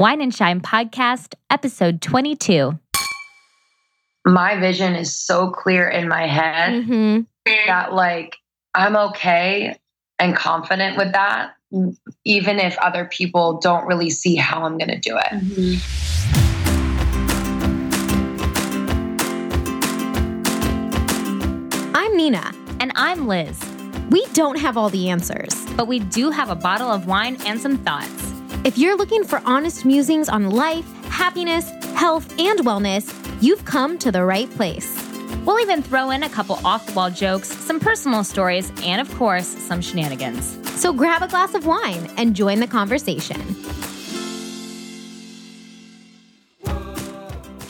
Wine and Shine Podcast, episode 22. My vision is so clear in my head Mm-hmm. that, like, I'm okay and confident with that, even if other people don't really see how I'm going to do it. I'm Nina. And I'm Liz, We don't have all the answers. but we do have a bottle of wine and some thoughts. If you're looking for honest musings on life, happiness, health, and wellness, you've come to the right place. We'll even throw in a couple off the wall jokes, some personal stories, and of course, some shenanigans. So grab a glass of wine and join the conversation.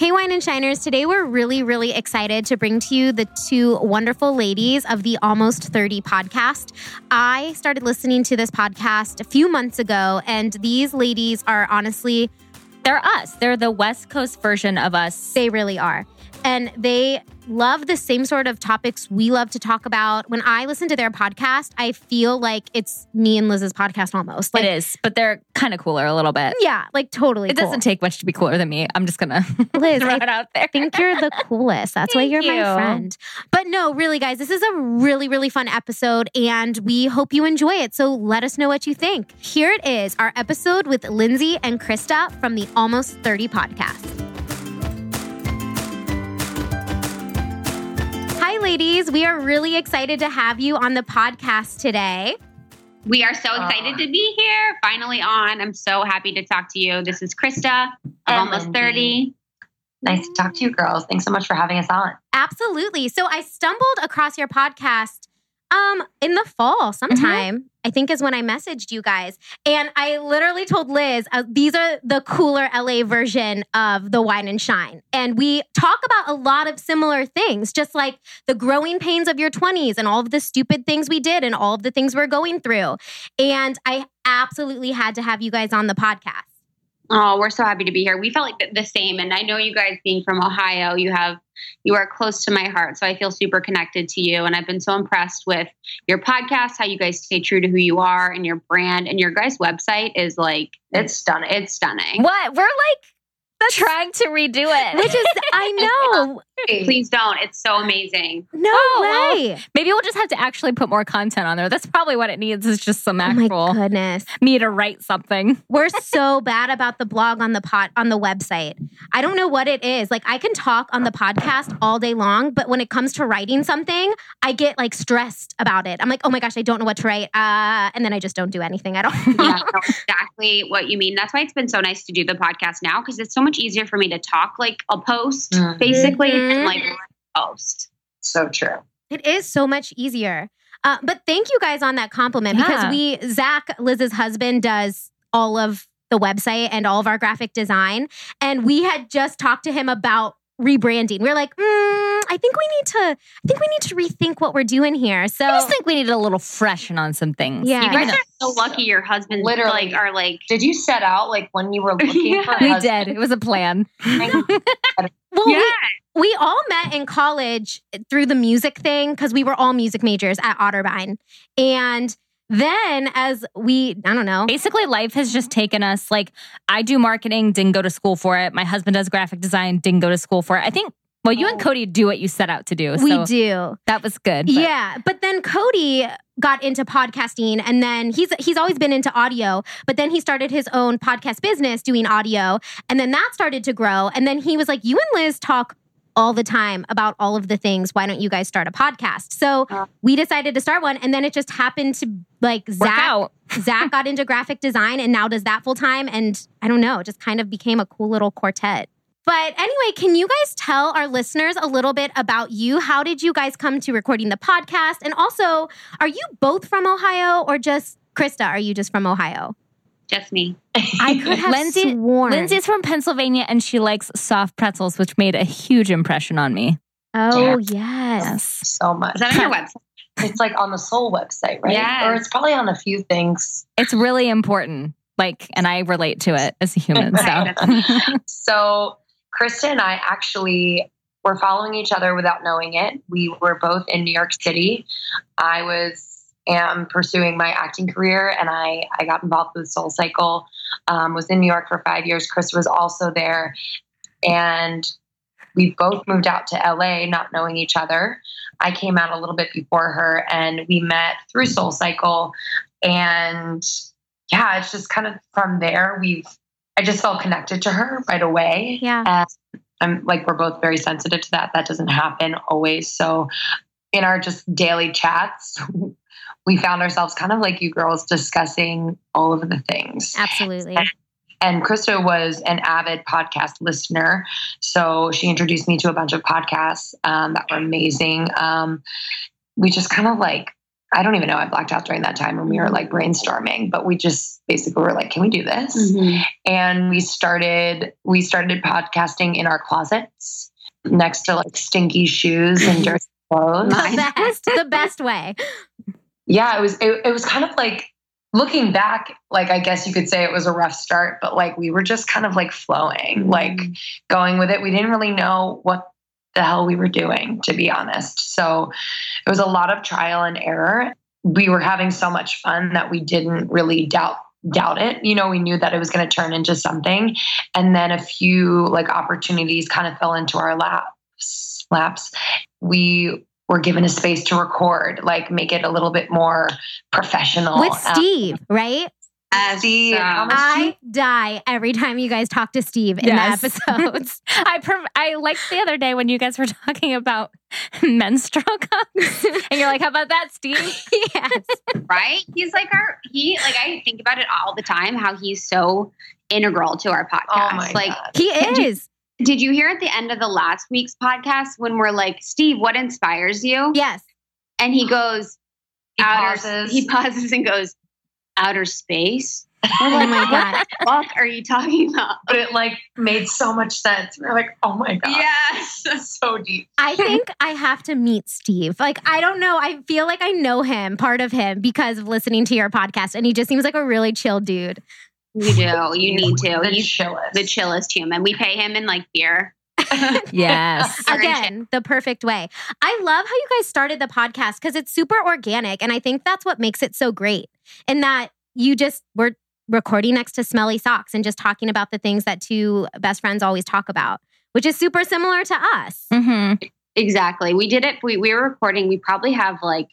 Hey, Wine and Shiners. Today we're really, really excited to bring to you the two wonderful ladies of the Almost 30 podcast. I started listening to this podcast a few months ago, and these ladies are honestly, They're us. They're the West Coast version of us. they really are. And they love the same sort of topics we love to talk about. When I listen to their podcast, I feel like it's me and Liz's podcast almost. Like, it is, but they're kind of cooler a little bit. Yeah, like totally. It cool. doesn't take much to be cooler than me. I'm just gonna Liz, throw I it out there. think you're the coolest. That's why you're my friend. But no, really, guys, this is a really, really fun episode, and we hope you enjoy it. So let us know what you think. Here it is our episode with Lindsay and Krista from the Almost 30 podcast. Hi, ladies. We are really excited to have you on the podcast today. We are so excited Aw. to be here, finally on. I'm so happy to talk to you. This is Krista of And Almost Lindsay. 30. Nice to talk to you girls. Thanks so much for having us on. Absolutely. So I stumbled across your podcast um in the fall sometime. I think is when I messaged you guys. And I literally told Liz, uh, these are the cooler LA version of the wine and shine. And we talk about a lot of similar things, just like the growing pains of your 20s and all of the stupid things we did and all of the things we're going through. And I absolutely had to have you guys on the podcast. Oh, we're so happy to be here. We felt like the, the same. And I know you guys being from Ohio, you have you are close to my heart. So I feel super connected to you. And I've been so impressed with your podcast, how you guys stay true to who you are and your brand. And your guys' website is like It's stunning. it's stunning. What? We're like trying to redo it. Which is, I know, Please don't. It's so amazing. no Oh, well, way. Maybe we'll just have to actually put more content on there. That's probably what it needs is just some Oh my goodness. me to write something. We're so bad about the blog on the pot on the website. I don't know what it is. Like I can talk on the podcast all day long, but when it comes to writing something, I get like stressed about it. I'm like, oh my gosh, I don't know what to write, uh, and then I just don't do anything at all. yeah, exactly what you mean. That's why it's been so nice to do the podcast now because it's so much easier for me to talk like a post, Mhm. basically, and like post. So true. It is so much easier. Uh, but thank you guys on that compliment because we, Zach, Liz's husband, does all of the website and all of our graphic design. And we had just talked to him about rebranding. We are like, mm, I think we need to, I think we need to rethink what we're doing here. So I just think we needed a little freshen on some things. Yeah. You You guys know, are so lucky. Your husbands Literally. like are like Did you set out like when you were looking for a we husband? did. It was a plan. well, yeah. we, we all met in college through the music thing because we were all music majors at Otterbein. And then as we, I don't know, Basically, life has just taken us. Like, I do marketing, didn't go to school for it. My husband does graphic design, didn't go to school for it. I think, well, you and Oh. Cody do what you set out to do. we do. that was good. but- Yeah, but then Cody got into podcasting and then he's he's always been into audio, but then he started his own podcast business doing audio and then that started to grow and then he was like you and Liz talk all the time about all of the things. Why don't you guys start a podcast? So Uh. we decided to start one and then it just happened to like Work Zach. Zach got into graphic design and now does that full time and I don't know, just kind of became a cool little quartet. But anyway, can you guys tell our listeners a little bit about you? How did you guys come to recording the podcast? And also, are you both from Ohio or just Krista? Are you just from Ohio? just me. I could have Lindsay- sworn. Lindsay's from Pennsylvania and she likes soft pretzels, which made a huge impression on me. Oh yes. so much. Is that on your website? It's like on the Soul website, right? Yes. Or it's probably on a few things. It's really important. Like, and I relate to it as a human. So, So Krista and I actually were following each other without knowing it. We were both in New York City. I was am pursuing my acting career, and I I got involved with Soul Cycle. Um, was in New York for five years. Chris was also there, and we both moved out to LA, not knowing each other. I came out a little bit before her, and we met through Soul Cycle, and yeah, it's just kind of from there we've. I just felt connected to her right away. Yeah. And I'm like we're both very sensitive to that. That doesn't happen always. So in our just daily chats, we found ourselves kind of like you girls discussing all of the things. Absolutely. And, and Krista was an avid podcast listener. So she introduced me to a bunch of podcasts um, that were amazing. Um, we just kind of like, I don't even know, I blacked out during that time when we were like brainstorming, but we just basically were like, can we do this? Mhm. And we started, we started podcasting in our closets next to like stinky shoes and dirty clothes. The best, the best way. yeah it was it, it was kind of like looking back like i guess you could say it was a rough start but like we were just kind of like flowing like going with it we didn't really know what the hell we were doing to be honest. So it was a lot of trial and error. We were having so much fun that we didn't really doubt doubt it. You know we knew that it was going to turn into something. And then a few like opportunities kind of fell into our laps laps. We were given a space to record like make it a little bit more professional. With Um, Steve, right? Steve, how much I die every time you guys talk to Steve in Yes. the episodes. I prov- I liked the other day when you guys were talking about menstrual cups, and you're like, "How about that, Steve?" yes. right? He's like our he like I think about it all the time how he's so integral to our oh podcast. oh my like God. He Did you- is. did you hear at the end of the last week's podcast when we're like, Steve, what inspires you? Yes. And he goes, He outer pauses. he pauses and goes, outer space. Oh my God. What are you talking about? but it like made so much sense we were like oh my god Yes. that's so deep I think I have to meet Steve. Like, I don't know. I feel like I know him, part of him, because of listening to your podcast. And he just seems like a really chill dude. You do. You need to. the He's chillest the chillest human. We pay him in like beer. Yes. Again, the perfect way. I love how you guys started the podcast because it's super organic. And I think that's what makes it so great. In that you just were recording next to smelly socks and just talking about the things that two best friends always talk about, which is super similar to us. hmm Exactly. We did it. We, we were recording. We probably have like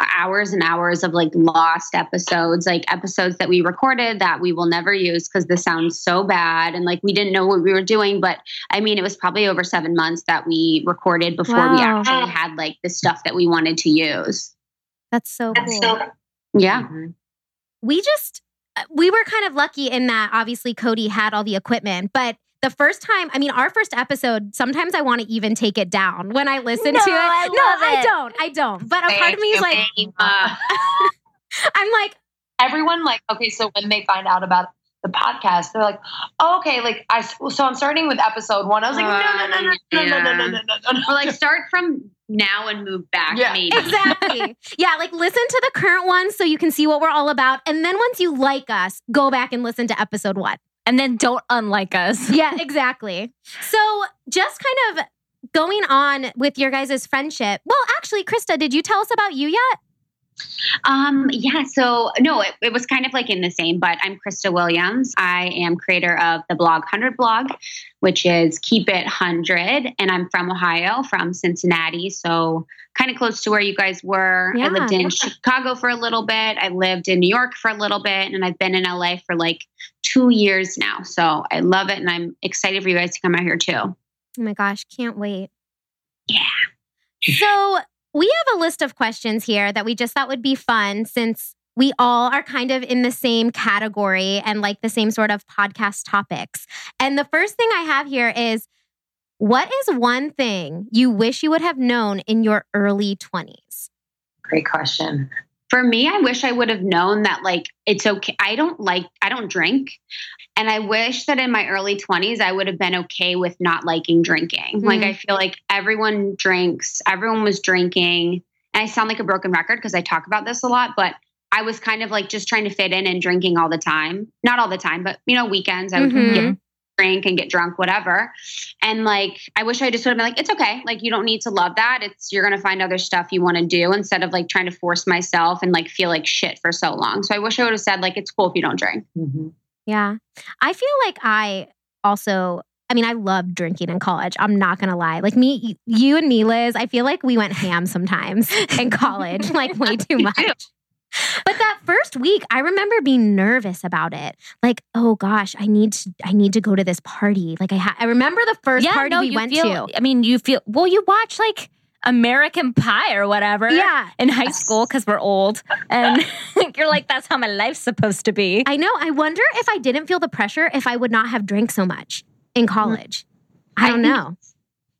hours and hours of like lost episodes, like episodes that we recorded that we will never use because this sounds so bad. And like we didn't know what we were doing. But I mean, it was probably over seven months that we recorded before we actually had like the stuff that we wanted to use. That's so cool. Yeah. Mhm. we just uh, we were kind of lucky in that obviously Cody had all the equipment, but the first time, I mean, our first episode, sometimes I want to even take it down when I listen no, to it. I no, it. I don't. I don't. But a part of me is like, I'm like, everyone, like, okay, so when they find out about the podcast, they're like, oh, okay, like, I, so I'm starting with episode one. I was like, uh, no, no, no, no, yeah. no, no, no, no, no, no, no. Or like, start from now and move back yeah. maybe. Exactly. yeah, like listen to the current one so you can see what we're all about. And then once you like us, go back and listen to episode one. And then don't unlike us. Yeah, exactly. So just kind of going on with your guys' friendship. Well, actually, Krista, did you tell us about you yet? Um, yeah, so no, it, it was kind of like in the same, but I'm Krista Williams. I am creator of the blog 100 blog, which is Keep It 100. And I'm from Ohio, from Cincinnati. So kind of close to where you guys were. Yeah, I lived in Chicago for a little bit. I lived in New York for a little bit. And I've been in LA for like two years now. So I love it. And I'm excited for you guys to come out here too. Oh my gosh, can't wait. Yeah. So we have a list of questions here that we just thought would be fun since we all are kind of in the same category and like the same sort of podcast topics. And the first thing I have here is what is one thing you wish you would have known in your early 20s? great question for me, I wish I would have known that like it's okay. I don't like I don't drink. And I wish that in my early 20s I would have been okay with not liking drinking. Like Mhm. I feel like everyone drinks, everyone was drinking. And I sound like a broken record because I talk about this a lot, but I was kind of like just trying to fit in and drinking all the time. Not all the time, but you know, weekends I would Mhm. get drink and get drunk, whatever. And like, I wish I just would have been like, it's okay. Like, you don't need to love that. It's, you're going to find other stuff you want to do instead of like trying to force myself and like feel like shit for so long. So I wish I would have said, like, it's cool if you don't drink. Mhm. Yeah. I feel like I also, I mean, I loved drinking in college. I'm not going to lie. Like me, you and me, Liz, I feel like we went ham sometimes in college, like way too much. But that first week, I remember being nervous about it. Like, oh gosh, I need to, I need to go to this party. Like I ha- I remember the first party we you went feel, to. I mean, you feel well. You watch like American Pie or whatever. Yeah. In high school because we're old, and you're like, that's how my life's supposed to be. I know. I wonder if I didn't feel the pressure, if I would not have drank so much in mm-hmm. college. I I don't think- know.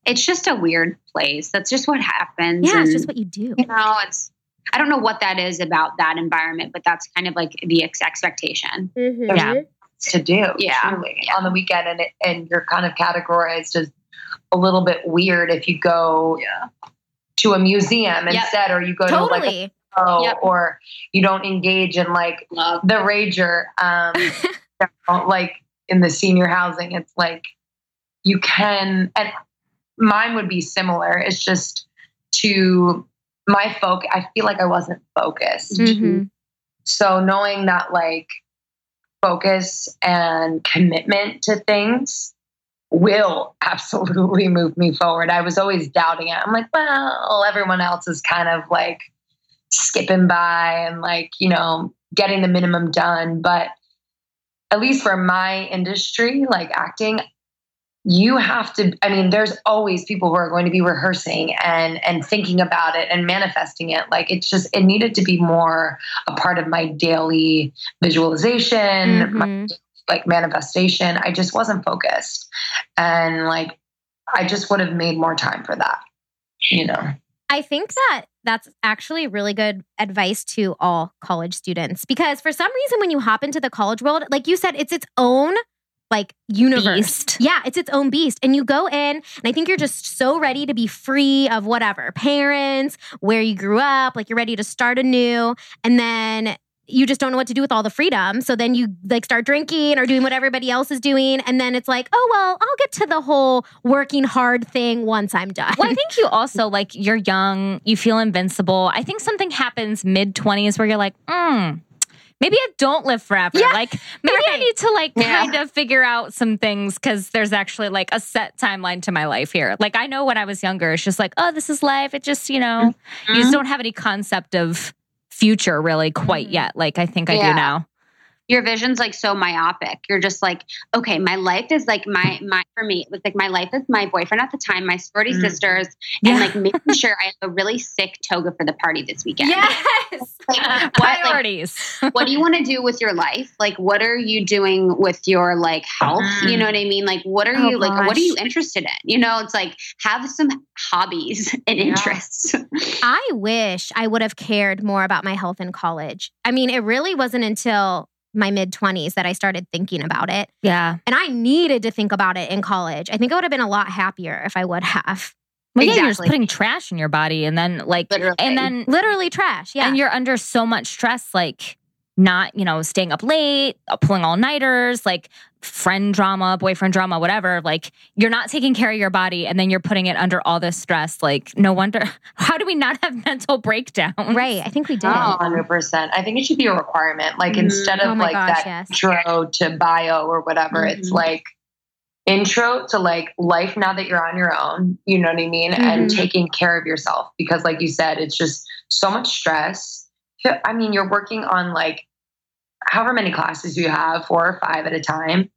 It's just a weird place. That's just what happens. Yeah, it's just what you do. you know, it's I don't know what that is about that environment, but that's kind of like the ex- expectation. There's Yeah. to do Yeah. truly on the weekend, and and you're kind of categorized as a little bit weird if you go Yeah. to a museum Yep. instead, or you go to like a Totally. show, Yep. or you don't engage in like Love. the rager um you like in the senior housing it's like you can and mine would be similar it's just to my focus, i feel like i wasn't focused. Mhm. so knowing that like focus and commitment to things will absolutely move me forward. I was always doubting it. I'm like well everyone else is kind of like skipping by and like you know getting the minimum done. But at least for my industry like acting you have to i mean there's always people who are going to be rehearsing and and thinking about it and manifesting it. Like it's just it needed to be more a part of my daily visualization my Mhm. like manifestation. I just wasn't focused. And like i just would have made more time for that you know? I think that that's actually really good advice to all college students because for some reason, when you hop into the college world, like you said, it's its own like universe. Beast. Yeah, it's its own beast. And you go in, and I think you're just so ready to be free of whatever parents, where you grew up, like you're ready to start anew. And then you just don't know what to do with all the freedom. So then you like start drinking or doing what everybody else is doing. And then it's like, oh, well, I'll get to the whole working hard thing once I'm done. Well, I think you also like you're young, you feel invincible. I think something happens mid 20s where you're like, mm, maybe I don't live forever. Yeah, like maybe I need to like Yeah. kind of figure out some things because there's actually like a set timeline to my life here. Like I know when I was younger, it's just like, oh, this is life. It just, you know, you Mm-hmm. just don't have any concept of future really quite Mhm. yet. Like I think I Yeah. do now. Your vision's like so myopic. You're just like, okay, my life is like my my for me, it was like my life is my boyfriend at the time, my sorority Mm. sisters, Yeah. and like making sure I have a really sick toga for the party this weekend. yes. Like, what, like, Priorities. what do you want to do with your life? Like, what are you doing with your like health? You Mm. know what I mean? Like, what are Oh, you like? What are you interested in? You know, it's like have some hobbies and Yeah. interests. I wish I would have cared more about my health in college. I mean, it really wasn't until my mid 20s that I started thinking about it. yeah. And I needed to think about it in college. I think I would have been a lot happier if I would have. Well, yeah, you're just putting trash in your body and then like Literally. and then Literally trash. Yeah. and you're under so much stress like not you know staying up late uh, pulling all nighters like friend drama boyfriend drama whatever like you're not taking care of your body and then you're putting it under all this stress like no wonder how do we not have mental breakdown right. I think we did. Oh. hundred percent. I think it should be a requirement. Like Mhm. instead of Oh like gosh, that yes. intro to bio or whatever, it's Mhm. like intro to like life now that you're on your own. You know what I mean? And Mhm. taking care of yourself because, like you said, it's just so much stress. I mean, you're working on like however many classes you have, four or five at a time.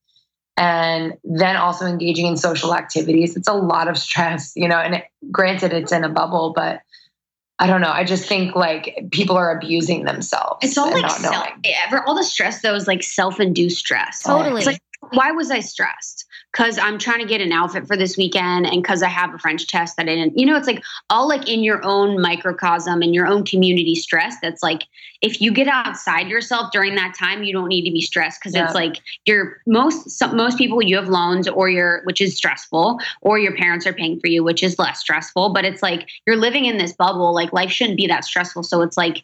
And then also engaging in social activities. It's a lot of stress, you know. And it, granted, it's in a bubble, but I don't know. I just think like people are abusing themselves. It's all like not self, ever all the stress though is like self-induced stress. Totally. It's like, why was I stressed? Because I'm trying to get an outfit for this weekend and because I have a French test that I didn't, you know, it's like all like in your own microcosm and your own community stress. That's like if you get outside yourself during that time, you don't need to be stressed because Yeah. it's like you're most some, most people you have loans or you're which is stressful or your parents are paying for you, which is less stressful. But it's like you're living in this bubble. Like life shouldn't be that stressful. So it's like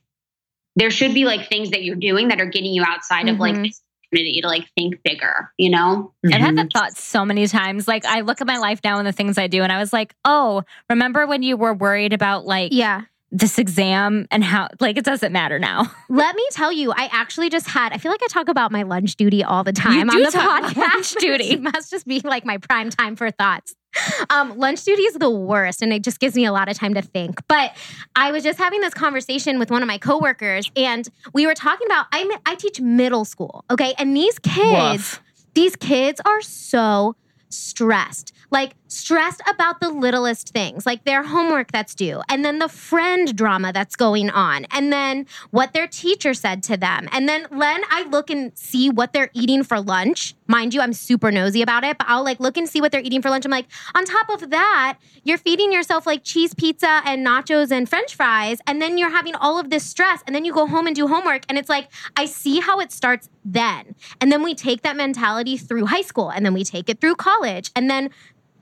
there should be like things that you're doing that are getting you outside of like Mhm. this opportunity to like think bigger, you know? I've had that mm-hmm. thought so many times. Like I look at my life now and the things I do, and I was like, oh, remember when you were worried about like Yeah. this exam and how like it doesn't matter now. Let me tell you, I actually just had, I feel like I talk about my lunch duty all the time do on the talk about podcast. lunch duty. it must just be like my prime time for thoughts. Um, lunch duty is the worst and it just gives me a lot of time to think. But I was just having this conversation with one of my coworkers and we were talking about, I, I teach middle school, okay? And these kids, Woof. these kids are so stressed like stressed about the littlest things like their homework that's due and then the friend drama that's going on and then what their teacher said to them. And then Len, i look and see what they're eating for lunch. Mind you i'm super nosy about it but i'll like look and see what they're eating for lunch. I'm like on top of that you're feeding yourself like cheese pizza and nachos and french fries and then you're having all of this stress and then you go home and do homework and it's like i see how it starts then. And then we take that mentality through high school and then we take it through college. And then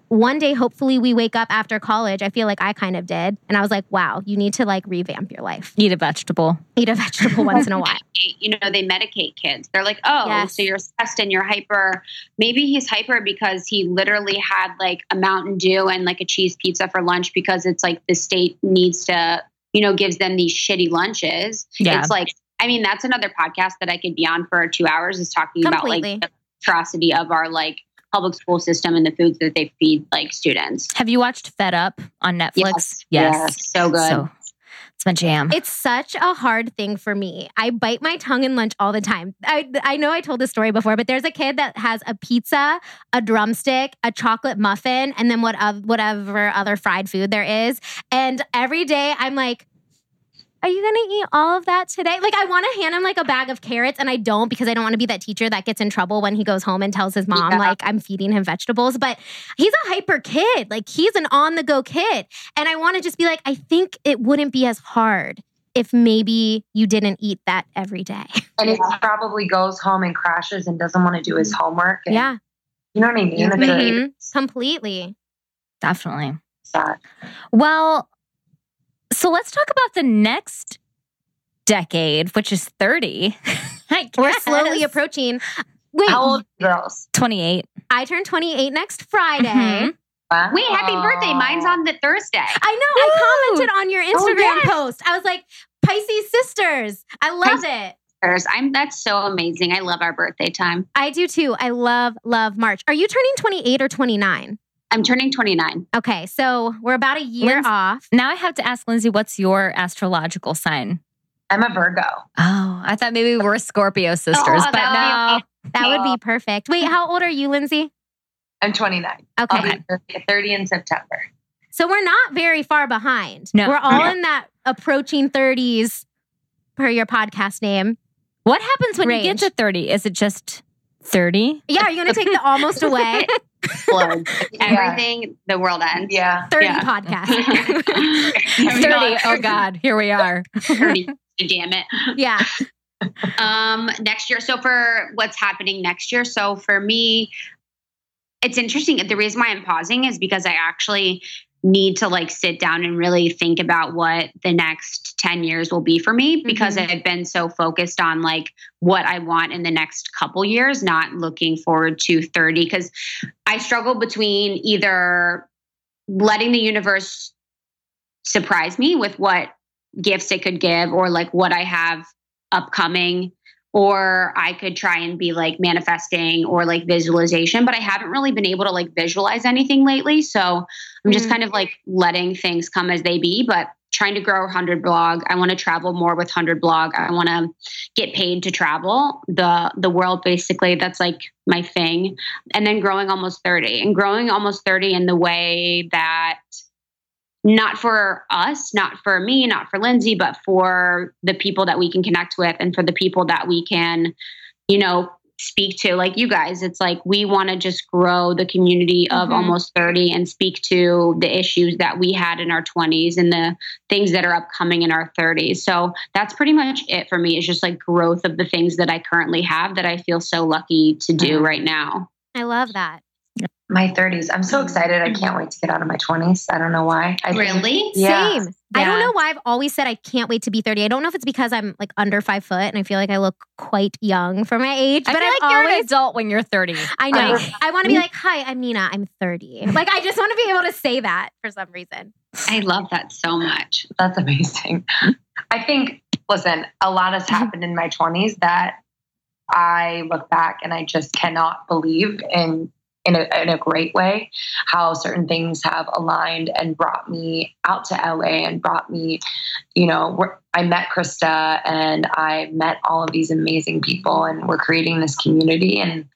one day, hopefully, we wake up after college. I feel like I kind of did. And I was like, wow, you need to like revamp your life. Eat a vegetable. Eat a vegetable once in a while. you know, they medicate kids. They're like, oh, Yes. so you're stressed and you're hyper. Maybe he's hyper because he literally had like a Mountain Dew and like a cheese pizza for lunch because it's like the state needs to, you know, gives them these shitty lunches. Yeah. It's like, I mean, that's another podcast that I could be on for two hours is talking Completely. about like the atrocity of our like public school system and the foods that they feed like students. Have you watched Fed Up on Netflix? Yes. So good. So it's my jam. It's such a hard thing for me. I bite my tongue in lunch all the time. I, I know I told this story before, but there's a kid that has a pizza, a drumstick, a chocolate muffin, and then what, whatever other fried food there is. And every day I'm like, are you gonna eat all of that today? Like, I wanna hand him like a bag of carrots, and I don't because I don't wanna be that teacher that gets in trouble when he goes home and tells his mom, Yeah. like, I'm feeding him vegetables. But he's a hyper kid. Like, he's an on the go kid. And I wanna just be like, I think it wouldn't be as hard if maybe you didn't eat that every day. And he probably goes home and crashes and doesn't want to do his homework. and- Yeah, You know what I mean? Yeah. It's a- Mhm. completely. Definitely. sad. Well, so let's talk about the next decade, which is 30. I We're slowly approaching. Wait, How old are girls? 28. I turn 28 next Friday. Mhm. Wow. Wait, happy birthday. Mine's on the Thursday. I know. I commented on your Instagram yes. post. I was like, Pisces sisters. I love it. I'm that's so amazing. I love our birthday time. I do too. I love, love March. Are you turning 28 or 29? I'm turning 29. Okay, so we're about a year Lindsay- off. Now I have to ask Lindsay, what's your astrological sign? I'm a Virgo. Oh, I thought maybe we were Scorpio oh, sisters, Oh, but that no. That would be perfect. Wait, how old are you, Lindsay? I'm 29. I'll Okay. be 30 30 in September. So we're not very far behind. No. We're all No. in that approaching 30s per your podcast name. What happens when you get to 30? Is it just 30? Yeah, are you going to take the almost away? Explodes. Everything, the world ends. Yeah. 30 Yeah. podcast. 30. Oh, God. Here we are. 30. Damn it. yeah. Um, next year. So for what's happening next year. So for me, it's interesting. The reason why I'm pausing is because I actually need to like sit down and really think about what the next 10 years will be for me because Mhm. I've been so focused on like what I want in the next couple years, not looking forward to 30 because I struggle between either letting the universe surprise me with what gifts it could give or like what I have upcoming or I could try and be like manifesting or like visualization, but I haven't really been able to like visualize anything lately. So I'm just Mm. kind of like letting things come as they be, but trying to grow 100 blog. I want to travel more with 100 blog. I want to get paid to travel the the world basically. That's like my thing. And then growing almost 30 and growing almost 30 in the way that not for us, not for me, not for Lindsay, but for the people that we can connect with and for the people that we can, you know, speak to. Like you guys, it's like we want to just grow the community of Mhm. almost 30 and speak to the issues that we had in our 20s and the things that are upcoming in our 30s. So that's pretty much it for me. It's just like growth of the things that I currently have that I feel so lucky to do right now. I love that. My 30s. I'm so excited. I can't wait to get out of my 20s. I don't know why. I think- Really? Yeah. Same. I don't know why I've always said I can't wait to be 30. I don't know if it's because I'm like under five foot and I feel like I look quite young for my age. I but feel I've like you're always an adult when you're 30. I know. Like- I want to be like, hi, I'm Nina. I'm 30. Like, I just want to be able to say that for some reason. I love that so much. That's amazing. I think, listen, a lot has mm-hmm. happened in my 20s that I look back and I just cannot believe in in a, in a great way how certain things have aligned and brought me out to LA and brought me, you know, I met Krista and I met all of these amazing people and we're creating this community and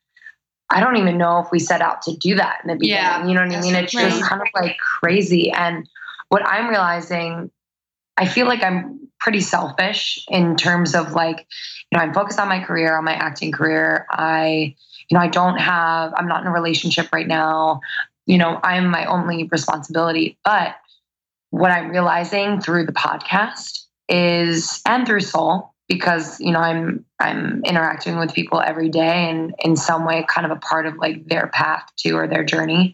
I don't even know if we set out to do that in the beginning. Yeah, you know what I mean? It's just kind of like crazy. And what I'm realizing, I feel like I'm pretty selfish in terms of like, you know, I'm focused on my career, on my acting career. I, you know, I don't have, I'm not in a relationship right now. You know, I'm my only responsibility. But what I'm realizing through the podcast is, and through Soul, because you know I'm I'm interacting with people every day and in some way kind of a part of like their path to or their journey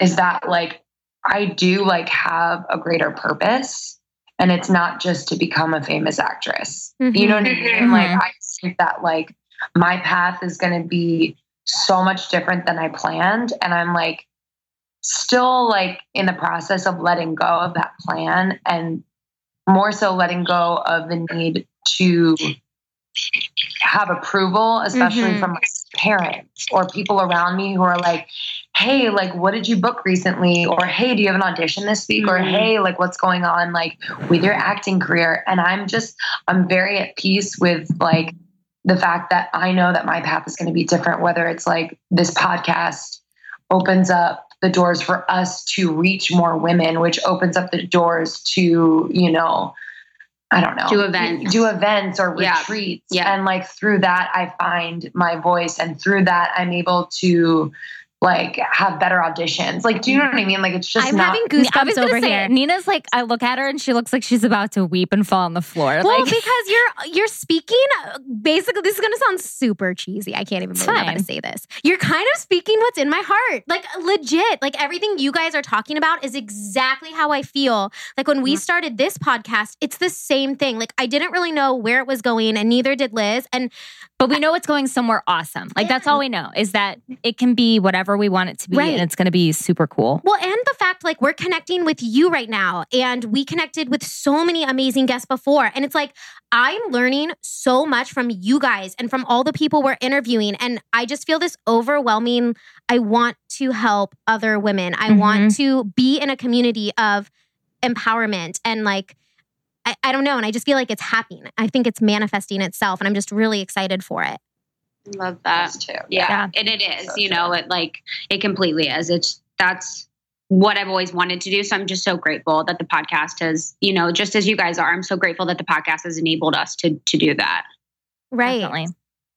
is that like I do like have a greater purpose and it's not just to become a famous actress. You know what I mean? Mhm. Like I think that like my path is going to be so much different than I planned and I'm like still like in the process of letting go of that plan and more so letting go of the need to have approval, especially Mhm. from my parents or people around me who are like, hey, like, what did you book recently? Or hey, do you have an audition this week? Or Mhm. hey, like, what's going on, like, with your acting career? And I'm just, I'm very at peace with like the fact that I know that my path is going to be different, whether it's like this podcast opens up the doors for us to reach more women, which opens up the doors to, you know, I don't know. Do events. Do events or Yeah. retreats. Yeah. And like through that I find my voice and through that I'm able to like have better auditions. Like do you know what I mean? Like it's just I'm not having I was goosebumps over say, here. Nina's like, I look at her and she looks like she's about to weep and fall on the floor. Well, like, because you're you're speaking uh, basically this is gonna sound super cheesy. I can't even It's believe I'm gonna say this. You're kind of speaking what's in my heart. Like legit. Like everything you guys are talking about is exactly how I feel. Like when we started this podcast, it's the same thing. Like I didn't really know where it was going and neither did Liz. And but we know it's going somewhere awesome. Like that's all we know is that it can be whatever we want it to be, Right. and it's going to be super cool. Well, and the fact like we're connecting with you right now, and we connected with so many amazing guests before. And it's like I'm learning so much from you guys and from all the people we're interviewing. And I just feel this overwhelming. I want to help other women, I want mm-hmm. to be in a community of empowerment and like, I, I don't know. And I just feel like it's happening. I think it's manifesting itself. And I'm just really excited for it. Love that. too. Yeah. Yeah. And it is, So you know, it like it completely is. It's that's what I've always wanted to do. So I'm just so grateful that the podcast has, you know, just as you guys are, I'm so grateful that the podcast has enabled us to to do that. Right. Definitely.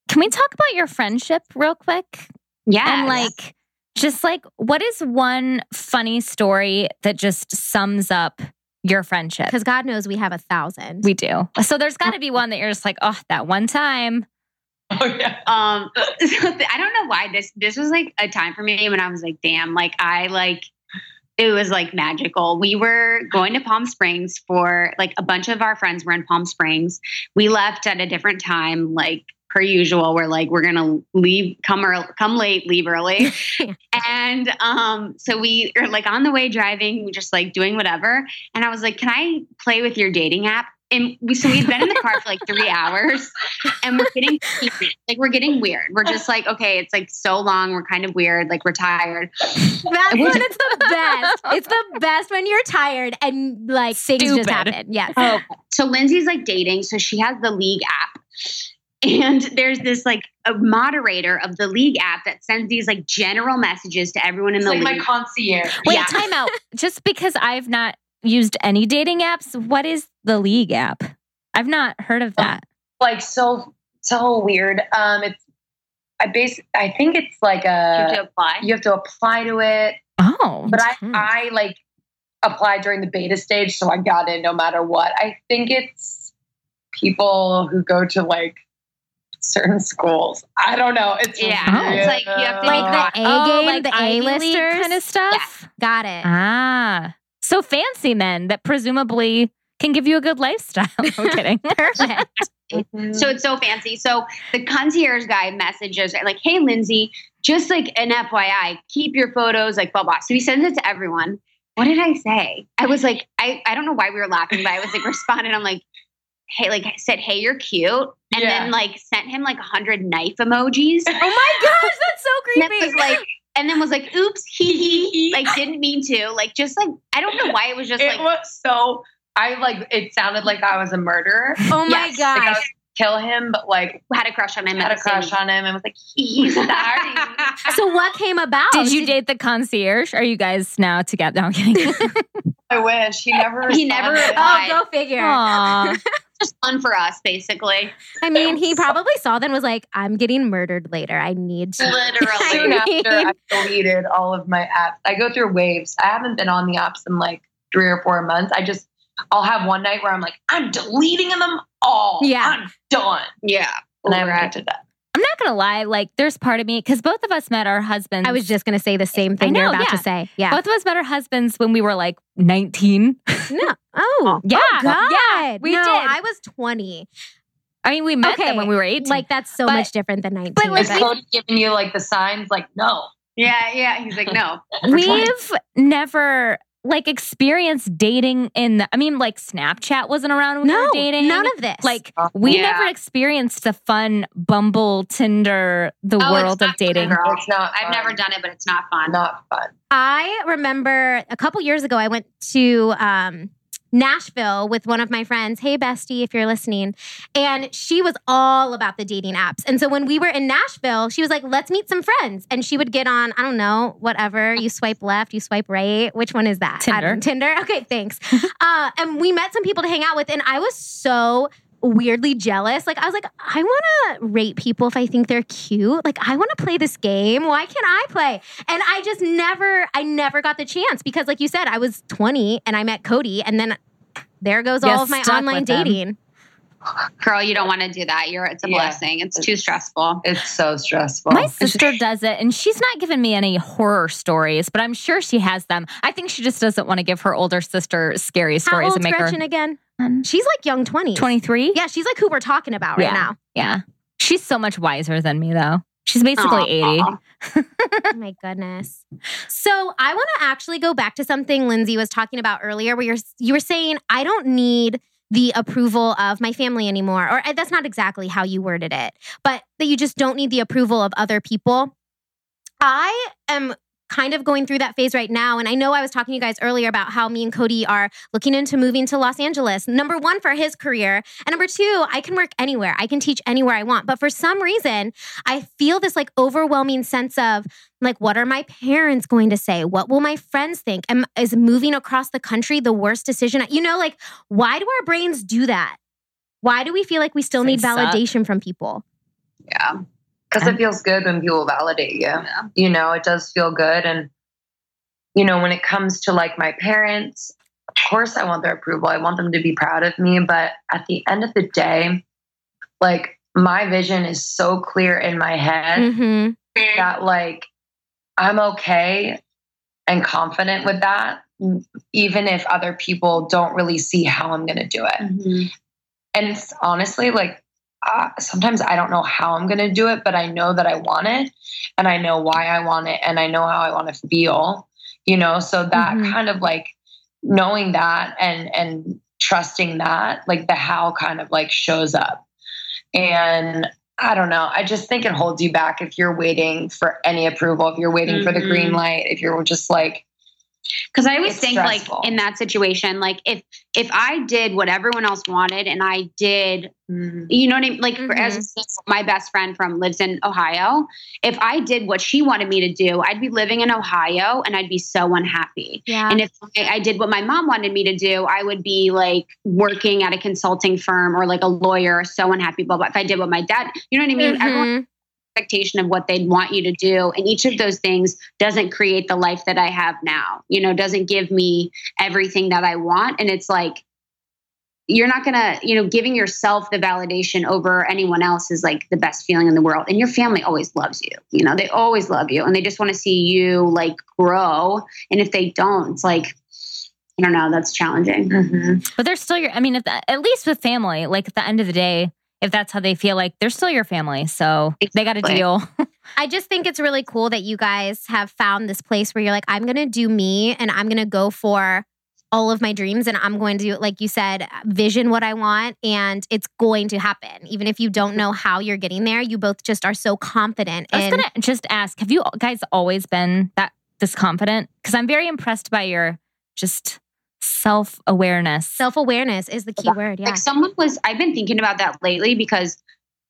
Can we talk about your friendship real quick? Yeah. And like, just like, what is one funny story that just sums up your friendship? Because God knows we have a thousand. we do. So there's got to be one that you're just like, oh, that one time. Oh yeah. um so th- I don't know why this this was like a time for me when I was like, damn, like I like it was like magical. We were going to Palm Springs for like a bunch of our friends were in Palm Springs. We left at a different time, like per usual. We're like, we're gonna leave, come early, come late, leave early. and um, so we are like on the way driving, we just like doing whatever. And I was like, Can I play with your dating app? And we so we'd been in the car for like three hours and we're getting like we're getting weird. We're just like, okay, it's like so long, we're kind of weird, like we're tired. That's when it's the best. It's the best when you're tired and like things just happen. Yes. Oh, so Lindsay's like dating, so she has the league app. And there's this like a moderator of the league app that sends these like general messages to everyone in It's the like my concierge. Wait, Yeah. time out. Just because I've not used any dating apps, what is the League app? I've not heard of that. like so so weird. Um it's I base I think it's like a You have a to apply. you have to apply to it. Oh, But I intense. I like applied during the beta stage, so I got in no matter what. I think it's people who go to like certain schools. I don't know. It's Yeah, Oh. it's like you have to Like be the A Oh, game, like the A listers kind of stuff. Got it. Ah, so fancy men that presumably can give you a good lifestyle. I'm kidding. Perfect. Mhm. So it's so fancy. So the concierge guy messages like, "Hey, Lindsay, just like an FYI, keep your photos like blah blah." So he sends it to everyone. What did I say? I was like, I, I don't know why we were laughing, but I was like responding. I'm like, hey, like I said, hey, you're cute, and Yeah. then like sent him like a hundred knife emojis. oh my gosh, that's so And creepy. was like, and then was like, oops, he, he, like didn't mean to, like just like I don't know why it was just it like was so. I like. It sounded like I was a murderer. oh my yes, Like I gosh. was kill him, but like had a crush on him. had a the same- crush on him and was like, He's sorry. so what came about? Did you date the concierge? Are you guys now together? No, I'm kidding. I wish he never. He never responded. Oh, replied. go figure. Aw. just fun for us, basically. I mean, he probably saw then was like, I'm getting murdered later. I need to. Literally. Soon Literally. after I deleted all of my apps. I go through waves. I haven't been on the apps in like three or four months. I just I'll have one night where I'm like, I'm deleting them all. Yeah. I'm done. Yeah. And I haven't Correct. got to that. I'm not gonna lie. Like, there's part of me because both of us met our husbands. I was just going to say the same thing I you're about yeah. to say. Yeah. both of us met our husbands when we were like 19. no. Oh, oh Yeah, God. yeah, we no, did. I was 20. I mean, we met Okay, them when we were 18. Like, that's so But- much different than 19. but, like, Is but- Cody giving you like the signs like no? Yeah, yeah. He's like, no. we've never like experience dating in. The, I mean, like Snapchat wasn't around when we no, were dating. none of this. Like we Yeah. never experienced the fun Bumble, Tinder, the Oh, it's world of dating. fun, girl. It's not. I've fun. never done it, but it's not fun. Not fun. I remember a couple years ago, I went to um, Nashville with one of my friends. Hey, bestie, if you're listening. And she was all about the dating apps. And so when we were in Nashville, she was like, let's meet some friends. And she would get on, I don't know, whatever. You swipe left, you swipe right. Which one is that? Tinder. Tinder. Okay, thanks. uh, and we met some people to hang out with. And I was so weirdly jealous. Like I was like, I want to rate people if I think they're cute. Like I want to play this game. Why can't I play? And I just never, I never got the chance because, like you said, I was 20 and I met Cody, and then there goes You're all of my online dating. Girl, you don't want to do that. You're it's a Yeah. blessing. It's too stressful. It's so stressful. My sister does it, and she's not giving me any horror stories, but I'm sure she has them. I think she just doesn't want to give her older sister scary How stories old's and make Gretchen her again? She's like young 20s. 23. Yeah, she's like who we're talking about right Yeah. now. Yeah. She's so much wiser than me, though. She's basically 80. Oh my goodness. So I want to actually go back to something Lindsay was talking about earlier, where you're you were saying I don't need the approval of my family anymore, or uh, that's not exactly how you worded it, but that you just don't need the approval of other people. I am kind of going through that phase right now. And I know I was talking to you guys earlier about how me and Cody are looking into moving to Los Angeles. Number one, for his career. And number two, I can work anywhere. I can teach anywhere I want. But for some reason, I feel this like overwhelming sense of like, what are my parents going to say? What will my friends think? Am, is moving across the country the worst decision? You know, like, why do our brains do that? Why do we feel like we still need validation from people? Yeah. Because it feels good when people validate you. You know, it does feel good. And, you know, when it comes to like my parents, of course I want their approval. I want them to be proud of me. But at the end of the day, like my vision is so clear in my head Mm-hmm. that like I'm okay and confident with that, even if other people don't really see how I'm going to do it. Mhm. And it's honestly like uh, sometimes I don't know how I'm going to do it, but I know that I want it and I know why I want it and I know how I want to feel, you know? So that Mhm. kind of like knowing that and, and trusting that, like the how kind of like shows up. And I don't know. I just think it holds you back if you're waiting for any approval, if you're waiting for the green Mhm. light, if you're just like, Because I always It's think stressful. like in that situation, like if if I did what everyone else wanted and I did you know what I mean? Like for, as my best friend from lives in Ohio. If I did what she wanted me to do, I'd be living in Ohio and I'd be so unhappy. Yeah. And if I I did what my mom wanted me to do, I would be like working at a consulting firm or like a lawyer, so unhappy. Blah blah. If I did what my dad, you know what I mean? Everyone's Mhm. Expectation of what they'd want you to do, and each of those things doesn't create the life that I have now. You know, doesn't give me everything that I want, and it's like you're not gonna, you know, giving yourself the validation over anyone else is like the best feeling in the world. And your family always loves you. You know, they always love you and they just want to see you like grow. And if they don't, it's like, I don't know, that's challenging. Mm-hmm. But they're still your, I mean, at, the, at least with family, like at the end of the day, if that's how they feel, like they're still your family. So they got a deal. I just think it's really cool that you guys have found this place where you're like, I'm going to do me and I'm going to go for all of my dreams and I'm going to, do it, like you said, vision what I want and it's going to happen. Even if you don't know how you're getting there, you both just are so confident. I was in- going to just ask have you guys always been that this confident? Because I'm very impressed by your just self awareness. Self awareness is the key Yeah. word. Yeah. Like someone was, I've been thinking about that lately because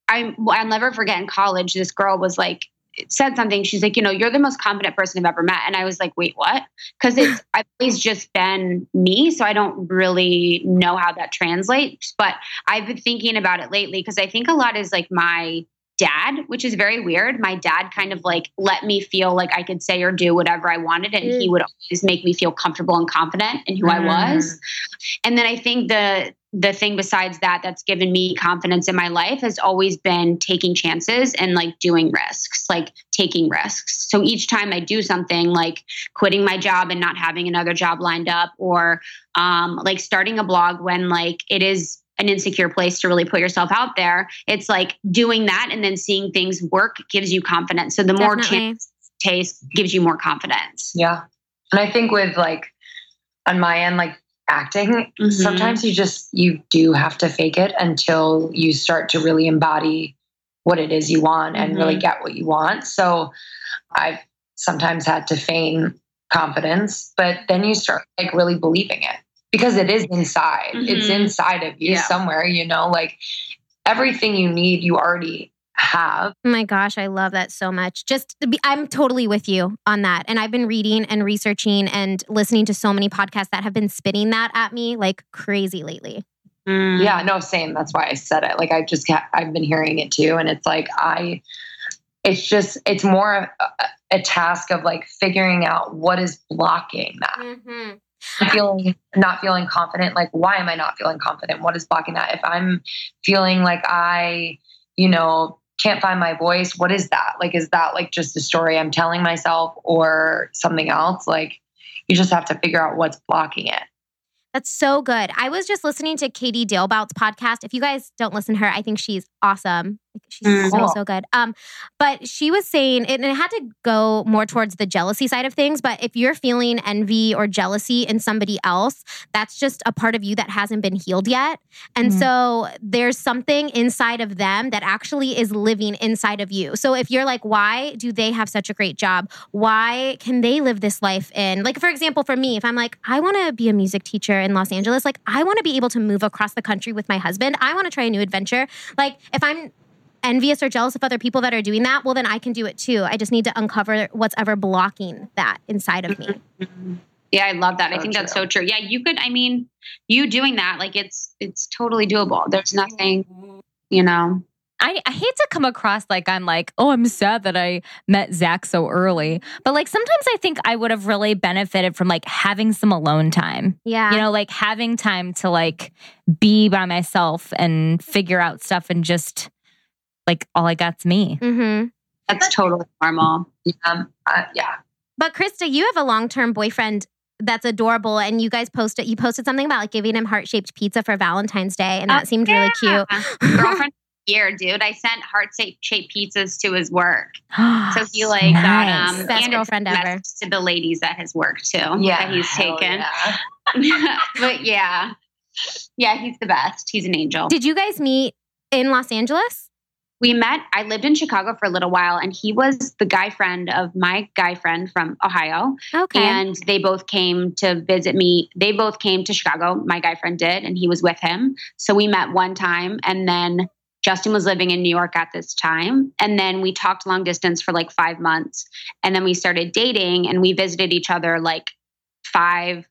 I'm, I'll never forget in college, this girl was like, said something. She's like, you know, you're the most confident person I've ever met. And I was like, wait, what? Because it's, I've always just been me. So I don't really know how that translates. But I've been thinking about it lately because I think a lot is like my dad, which is very weird. My dad kind of like let me feel like I could say or do whatever I wanted. And he Mm. would always make me feel comfortable and confident in who I was. And then I think the the thing besides that that's given me confidence in my life has always been taking chances and like doing risks, like taking risks. So each time I do something like quitting my job and not having another job lined up or um like starting a blog when like it is an insecure place to really put yourself out there. It's like doing that and then seeing things work gives you confidence. So the more chance taste gives you more confidence. Yeah. And I think with like on my end, like acting, Mhm. sometimes you just you do have to fake it until you start to really embody what it is you want and really get what you want. So I've sometimes had to feign confidence, but then you start like really believing it because it is inside. It's Mhm. inside of you Yeah. somewhere, you know, like everything you need you already have. Oh my gosh, I love that so much. Just to be, I'm totally with you on that. And I've been reading and researching and listening to so many podcasts that have been spitting that at me like crazy lately. Mm. Yeah, no, same. That's why I said it. Like I just ca- I've been hearing it too, and it's like I, it's just it's more a, a task of like figuring out what is blocking that. Mm-hmm. Feeling not feeling confident. Like why am I not feeling confident? What is blocking that? If I'm feeling like I, you know, can't find my voice, what is that? Like is that like just a story I'm telling myself or something else? Like you just have to figure out what's blocking it. That's so good. I was just listening to Katie Dalebout's podcast. If you guys don't listen to her, I think she's awesome. Like, She's Mm. so Cool. so good. Um, but she was saying, and it had to go more towards the jealousy side of things. But if you're feeling envy or jealousy in somebody else, that's just a part of you that hasn't been healed yet. And Mhm. so there's something inside of them that actually is living inside of you. So if you're like, why do they have such a great job? Why can they live this life in? Like, for example, for me, if I'm like, I want to be a music teacher in Los Angeles, like, I want to be able to move across the country with my husband. I want to try a new adventure. Like, if I'm envious or jealous of other people that are doing that, well, then I can do it too. I just need to uncover what's ever blocking that inside of me. Mm-hmm. Mm-hmm. Yeah, I love that. I So think that's true. so true. Yeah, you could. I mean, you doing that, like it's it's totally doable. There's nothing, you know. I, I hate to come across like I'm like, oh, I'm sad that I met Zach so early. But like sometimes I think I would have really benefited from like having some alone time. Yeah. You know, like having time to like be by myself and figure out stuff and just like all I got's me. mm-hmm. That's totally normal. Um, uh, yeah. But Krista, you have a long term boyfriend that's adorable, and you guys posted you posted something about like giving him heart shaped pizza for Valentine's Day, and that Oh, seemed really cute. Girlfriend of year, dude. I sent heart shaped pizzas to his work. So he like got Nice. um Best and girlfriend it's ever. to the ladies at his work too. Yeah. That he's taken. yeah. but yeah. Yeah, he's the best. He's an angel. Did you guys meet in Los Angeles? We met i lived in chicago for a little while and he was the guy friend of my guy friend from ohio. Okay. and they both came to visit me. They both came to chicago my guy friend did and he was with him. So we met one time and then justin was living in new york at this time. And then we talked long distance for like five months. And then we started dating and we visited each other like five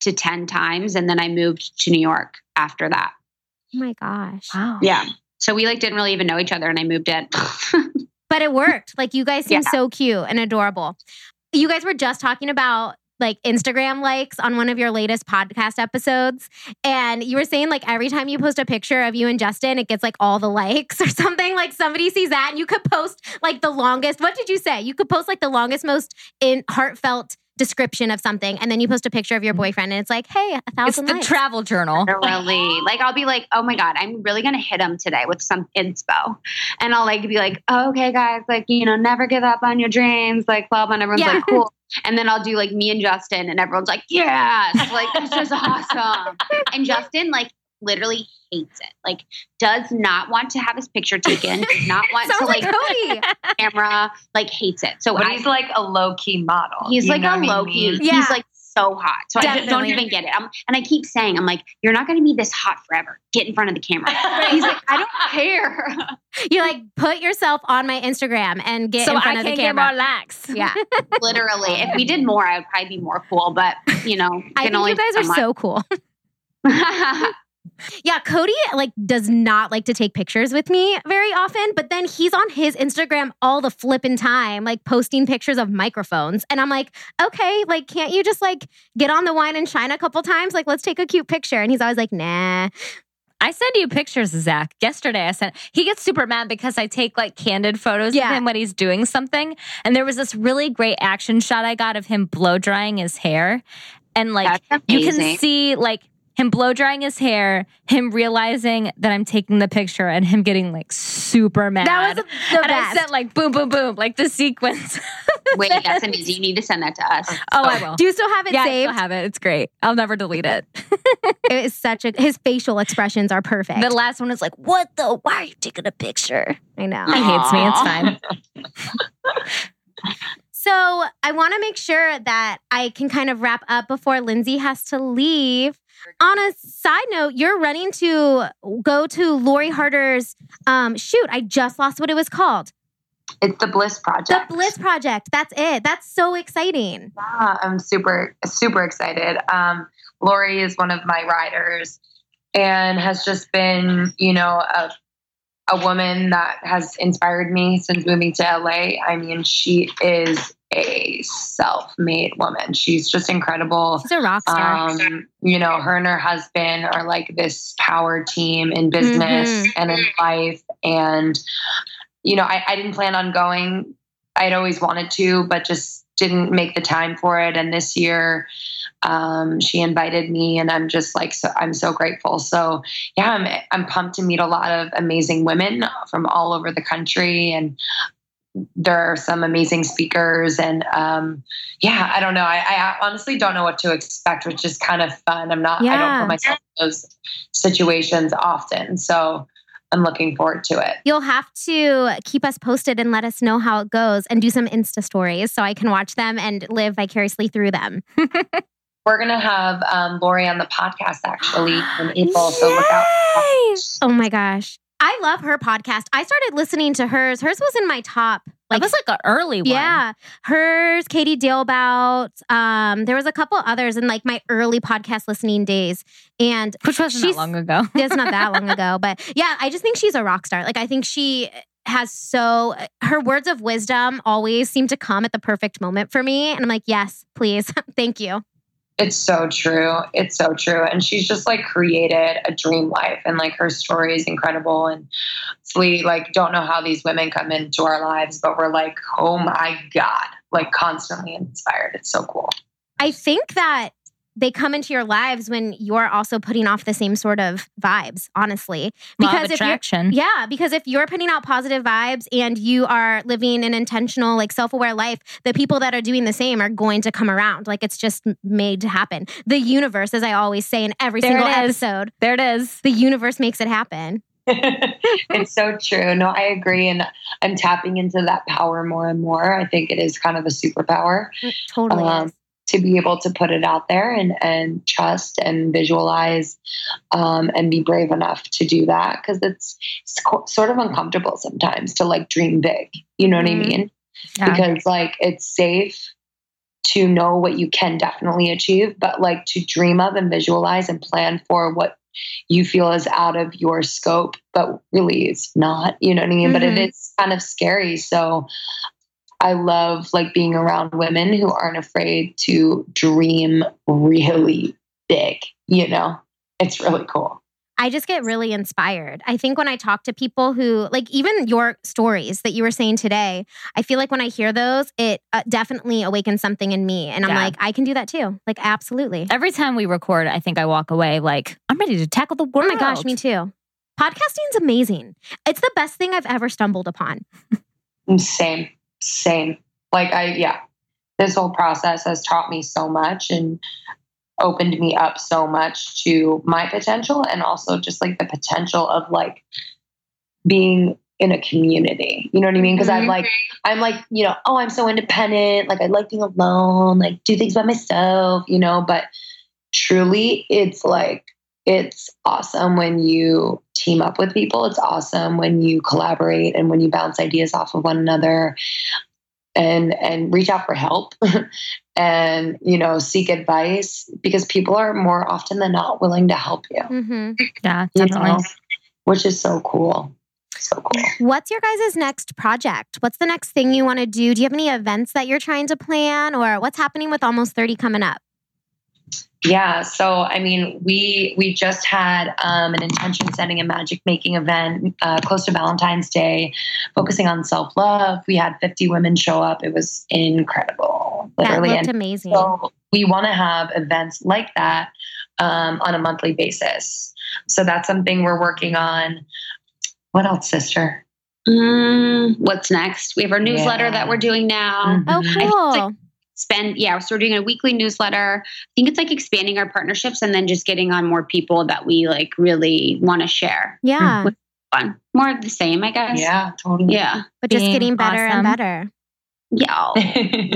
to ten times. And then i moved to new york after that. Oh my gosh. Wow. yeah so we like didn't really even know each other and i moved in But it worked. Like you guys seem Yeah. so cute and adorable. You guys were just talking about like Instagram likes on one of your latest podcast episodes. And you were saying like every time you post a picture of you and Justin, it gets like all the likes or something. Like somebody sees that and you could post like the longest, what did you say? You could post like the longest, most in heartfelt description of something and then you post a picture of your mm-hmm. boyfriend and it's like hey a thousand. It's the likes. travel journal. Literally. Like I'll be like, oh my God, I'm really gonna hit him today with some inspo. And I'll like be like, oh, okay, guys, like, you know, never give up on your dreams, like blah blah and everyone's Yeah. like, cool. And then I'll do like me and Justin and everyone's like, yes, like this is awesome. And Justin like literally hates it. Like does not want to have his picture taken, does not want to like like Cody. camera, like hates it. So But I, he's like a low key model. He's like a low key. mean? Yeah. He's like so hot. So I just don't even get it. I'm, and I keep saying, I'm like, you're not going to be this hot forever. Get in front of the camera. He's like, I don't care. You're like, put yourself on my Instagram and get so in front I of the can get more likes. yeah. Literally, if we did more, I would probably be more cool. But you know, I can think only you guys are so so cool. Much. Yeah, Cody like does not like to take pictures with me very often, but then he's on his Instagram all the flippin' time, like posting pictures of microphones. And I'm like, okay, like, can't you just like get on the wine and shine a couple times? Like, let's take a cute picture. And he's always like, nah. I send you pictures, Zach. Yesterday, I sent. He gets super mad because I take like candid photos Yeah. of him when he's doing something. And there was this really great action shot I got of him blow drying his hair, and like you can see like him blow drying his hair, him realizing that I'm taking the picture, and him getting like super mad. That was the, the and I sent like boom, boom, boom, like the sequence. Wait, that's amazing. You need to send that to us. oh, I oh, will. Do you still have it yeah, I still have it. It's great. I'll never delete it. it is such a his facial expressions are perfect. The last one is like, "What the? Why are you taking a picture?" I know. He hates me. It's fine. So I want to make sure that I can kind of wrap up before Lindsay has to leave. On a side note, you're running to go to Lori Harder's um, shoot. I just lost what it was called. It's the Bliss Project. The Bliss Project. That's it. That's so exciting. Yeah, I'm super, super excited. Um, Lori is one of my riders and has just been, you know, a, a woman that has inspired me since moving to LA. I mean, she is a self made woman. She's just incredible. She's a rock star. Um, you know, her and her husband are like this power team in business Mhm. and in life. And, you know, I, I didn't plan on going. I'd always wanted to, but just didn't make the time for it. And this year, um, she invited me, and I'm just like, so I'm so grateful. So, yeah, I'm I'm pumped to meet a lot of amazing women from all over the country, and there are some amazing speakers and um, yeah i don't know. I, I honestly don't know what to expect which is kind of fun. I'm not i don't put myself in those situations often. So i'm looking forward to it You'll have to keep us posted and let us know how it goes and do some Insta stories so I can watch them and live vicariously through them. we're gonna have um, lori on the podcast actually in april so look out Oh my gosh. I love her podcast. I started listening to hers. Hers was in my top. Like, was like an early one. Yeah, hers, Katie Dalebout. Um, there was a couple others in like my early podcast listening days, and Which wasn't She's- that long ago. it's not that long ago. But yeah, I just think she's a rock star. Like I think she has so her words of wisdom always seem to come at the perfect moment for me, and I'm like, yes, please, thank you. It's so true. It's so true. And she's just like created a dream life and like her story is incredible. And we like don't know how these women come into our lives, but we're like, oh my God, like constantly inspired. It's so cool. I think that they come into your lives when you're also putting off the same sort of vibes, honestly. Law of Because if you're attraction. Yeah, because if you're putting out positive vibes and you are living an intentional, like self aware life, the people that are doing the same are going to come around. Like it's just made to happen. The universe, as I always say in every There single episode, There it is. the universe makes it happen. it's so true. No, I agree. And I'm tapping into that power more and more. I think it is kind of a superpower. It totally Um, is. To be able to put it out there and, and trust and visualize um, and be brave enough to do that because it's, sort of uncomfortable sometimes to like dream big you know what Mhm. i mean Yeah. because like it's safe to know what you can definitely achieve but like to dream of and visualize and plan for what you feel is out of your scope but really it's not you know what i mean but it Mhm. is kind of scary so I love like being around women who aren't afraid to dream really big, you know? It's really cool. I just get really inspired. I think when I talk to people who, like, even your stories that you were saying today, I feel like when I hear those, it uh, definitely awakens something in me. And I'm Yeah. like, I can do that too. Like, absolutely. Every time we record, I think I walk away like, I'm ready to tackle the world. Oh world. my gosh, me too. Podcasting's amazing. It's the best thing I've ever stumbled upon. Same, same. Like, I, yeah, this whole process has taught me so much and opened me up so much to my potential and also just like the potential of like being in a community. You know what I mean? Because I'm Mhm. like, I'm like, you know, oh, I'm so independent. Like, I like being alone, like, do things by myself, you know, but truly, it's like, it's awesome when you team up with people. It's awesome when you collaborate and when you bounce ideas off of one another and and reach out for help and you know seek advice because people are more often than not willing to help you hmm Yeah, you definitely. know, which is so cool so cool What's your guys' next project? What's the next thing you want to do? Do you have any events that you're trying to plan or what's happening with Almost 30 coming up? Yeah, so I mean, we we just had um, an intention setting and magic making event uh, close to Valentine's Day, focusing on self love. We had 50 women show up. It was incredible, That literally. looked And amazing. so we want to have events like that um, on a monthly basis. So that's something we're working on. What else, sister? Mm, what's next? We have our newsletter Yeah. that we're doing now. oh, Mhm. think cool. It's like- Spend yeah, so we're doing a weekly newsletter. I think it's like expanding our partnerships and then just getting on more people that we like really want to share. yeah, hmm. Fun, more of the same, I guess. Yeah, totally. yeah, but just being getting better and better. yeah.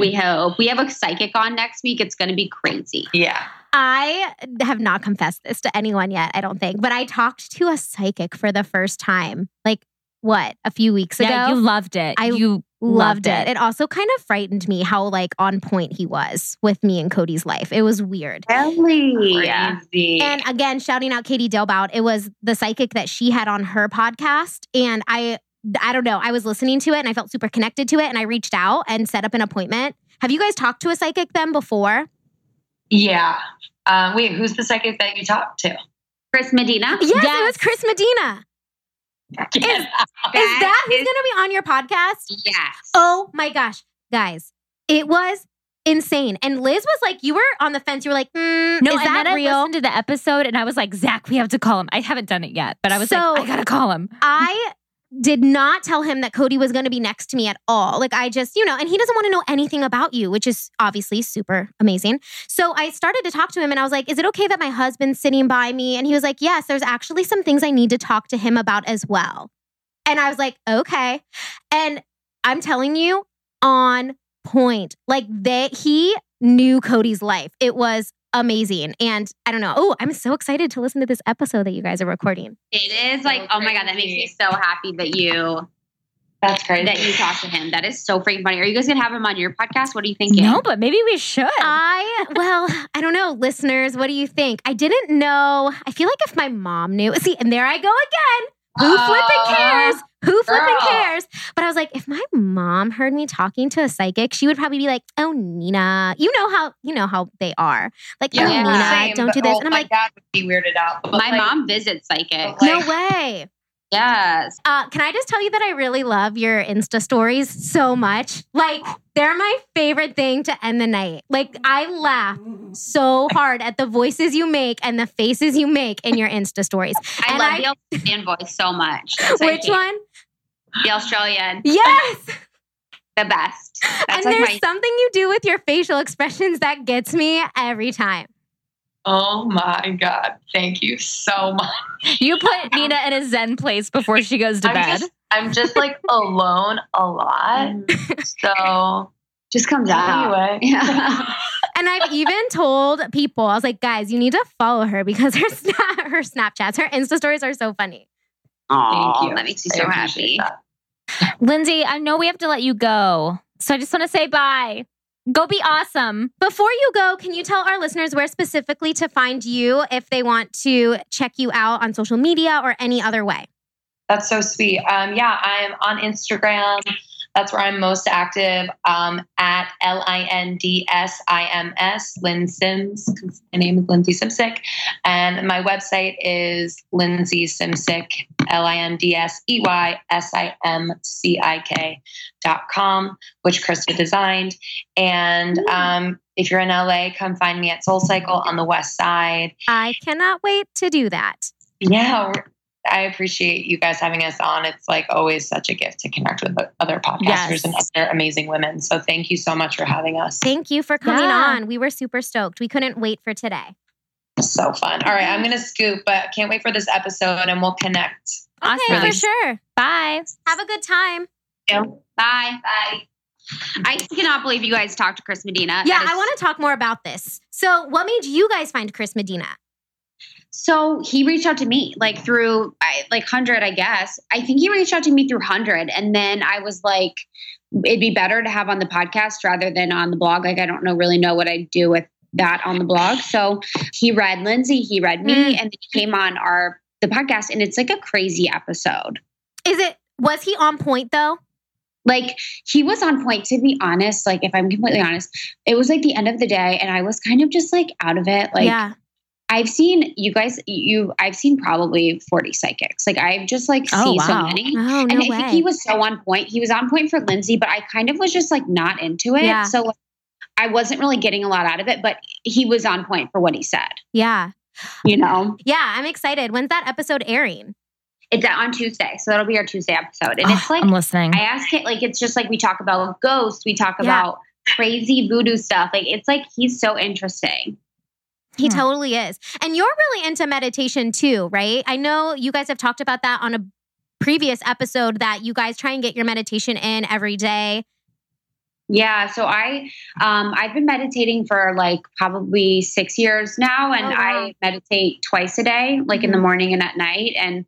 we hope we have a psychic on next week. It's going to be crazy. yeah. I have not confessed this to anyone yet, I don't think, but I talked to a psychic for the first time. Like, what, a few weeks ago? Yeah, you loved it. I you loved it. It also kind of frightened me how like on point he was with me and Cody's life. It was weird. Really? Crazy. And again, shouting out Katie Dalebout, it was the psychic that she had on her podcast. And I I don't know, I was listening to it and I felt super connected to it. And I reached out and set up an appointment. Have you guys talked to a psychic then before? yeah. Um, wait, who's the psychic that you talked to? Chris Medina. Yes, it was Chris Medina. Is, is that who's gonna be on your podcast? Yes. Oh my gosh, guys, it was insane. And Liz was like, you were on the fence. You were like, mm, No, is and that then real? I listened to the episode and I was like, Zach, we have to call him. I haven't done it yet, but I was So- like, I gotta call him. I did not tell him that Cody was going to be next to me at all. Like, I just, you know, and he doesn't want to know anything about you, which is obviously super amazing. So I started to talk to him and I was like, Is it okay that my husband's sitting by me? And he was like, Yes, there's actually some things I need to talk to him about as well. And I was like, Okay. And I'm telling you, on point. Like, they, he knew Cody's life. It was amazing. And I don't know. Oh, I'm so excited to listen to this episode that you guys are recording. It is like, So oh my god, that makes me so happy that you That's crazy. that you talk to him. That is so freaking funny. Are you guys gonna have him on your podcast? What are you thinking? No, but maybe we should. I, well, I don't know, listeners, what do you think? I didn't know. I feel like if my mom knew, see, and there I go again. Who flipping oh. cares? Who flipping girl. cares? But I was like, if my mom heard me talking to a psychic, she would probably be like, "Oh, Nina, you know how you know how they are. Like, oh, Yeah. Nina, Same, don't do this." oh, And I'm my like, dad would be weirded out. But My like- mom visits psychic. But "No way." Yes. Uh, can I just tell you that I really love your Insta stories so much? Like, they're my favorite thing to end the night. Like, I laugh so hard at the voices you make and the faces you make in your Insta stories. I And love I- the Australian voice so much. That's Which one? The Australian, Yes. the best. That's and like there's my something you do with your facial expressions that gets me every time. Oh my God. Thank you so much. you put Nina in a Zen place before she goes to I'm bed. just, I'm just like alone a lot. Mm-hmm. So just comes out. anyway. Yeah. And I've even told people, I was like, guys, you need to follow her because her snap, her Snapchats, her Insta stories are so funny. Aw, Thank you. That makes me so happy. that. Lindsay, I know we have to let you go. So I just want to say bye. Go be awesome. Before you go, can you tell our listeners where specifically to find you if they want to check you out on social media or any other way? That's so sweet. Um, yeah, I'm on Instagram That's where I'm most active um, at L I N D S I M S, Lynn Sims. My name is Lindsay Simcik. And my website is Lindsay Simcik, L I N D S E Y S I M C I K dot com, which Krista designed. And um, if you're in LA, come find me at Soul Cycle on the west side. I cannot wait to do that. Yeah, I appreciate you guys having us on. It's like always such a gift to connect with other podcasters Yes. and other amazing women. So thank you so much for having us. Thank you for coming Yeah. on. We were super stoked. We couldn't wait for today. So fun. All right, I'm gonna scoop, but can't wait for this episode and we'll connect. Okay, Awesome. for sure. Bye. Have a good time. Bye. Bye. I cannot believe you guys talked to Chris Medina. Yeah, That is I want to talk more about this. So, what made you guys find Chris Medina? So he reached out to me like through I, like hundred, I guess. I think he reached out to me through hundred, and then I was like, it'd be better to have on the podcast rather than on the blog. Like I don't know really know what I'd do with that on the blog. So he read Lindsay, he read me, Mm. and he came on our the podcast, and it's like a crazy episode. Is it was he on point though? Like he was on point. To be honest, like if I'm completely honest, it was like the end of the day, and I was kind of just like out of it. Like yeah. I've seen you guys, you, I've seen probably 40 psychics. Like I've just like Oh, seen so many. Oh, no and I way. think he was so on point. He was on point for Lindsay, but I kind of was just like not into it. Yeah. So like, I wasn't really getting a lot out of it, but he was on point for what he said, yeah. you know? Yeah, I'm excited. When's that episode airing? It's on Tuesday. So that'll be our Tuesday episode. And Oh, it's like, I'm listening. I ask it, like, it's just like we talk about ghosts, we talk Yeah. about crazy voodoo stuff. Like, it's like he's so interesting. He Hmm. totally is. And you're really into meditation too, right? I know you guys have talked about that on a previous episode that you guys try and get your meditation in every day. Yeah, so I um I've been meditating for like probably 6 years now and Oh, wow. I meditate twice a day, like in the Mhm. morning and at night and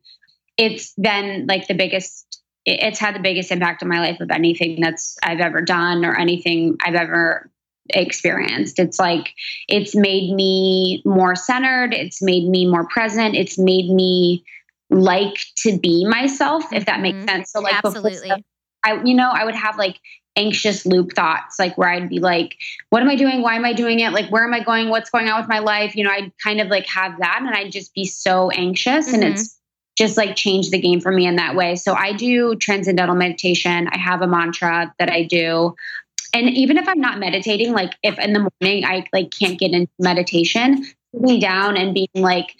it's been like the biggest it's had the biggest impact on my life of anything that's I've ever done or anything I've ever experienced. It's like it's made me more centered, it's made me more present, it's made me like to be myself if that makes Mhm. sense. So like before Absolutely. I, you know, I would have like anxious loop thoughts, like where I'd be like, what am I doing? Why am I doing it? Like, where am I going? What's going on with my life? You know, I'd kind of like have that and I'd just be so anxious. And Mhm. it's just like changed the game for me in that way. So I do transcendental meditation. I have a mantra that I do. And even if I'm not meditating, like if in the morning I like can't get into meditation, sitting down and being like,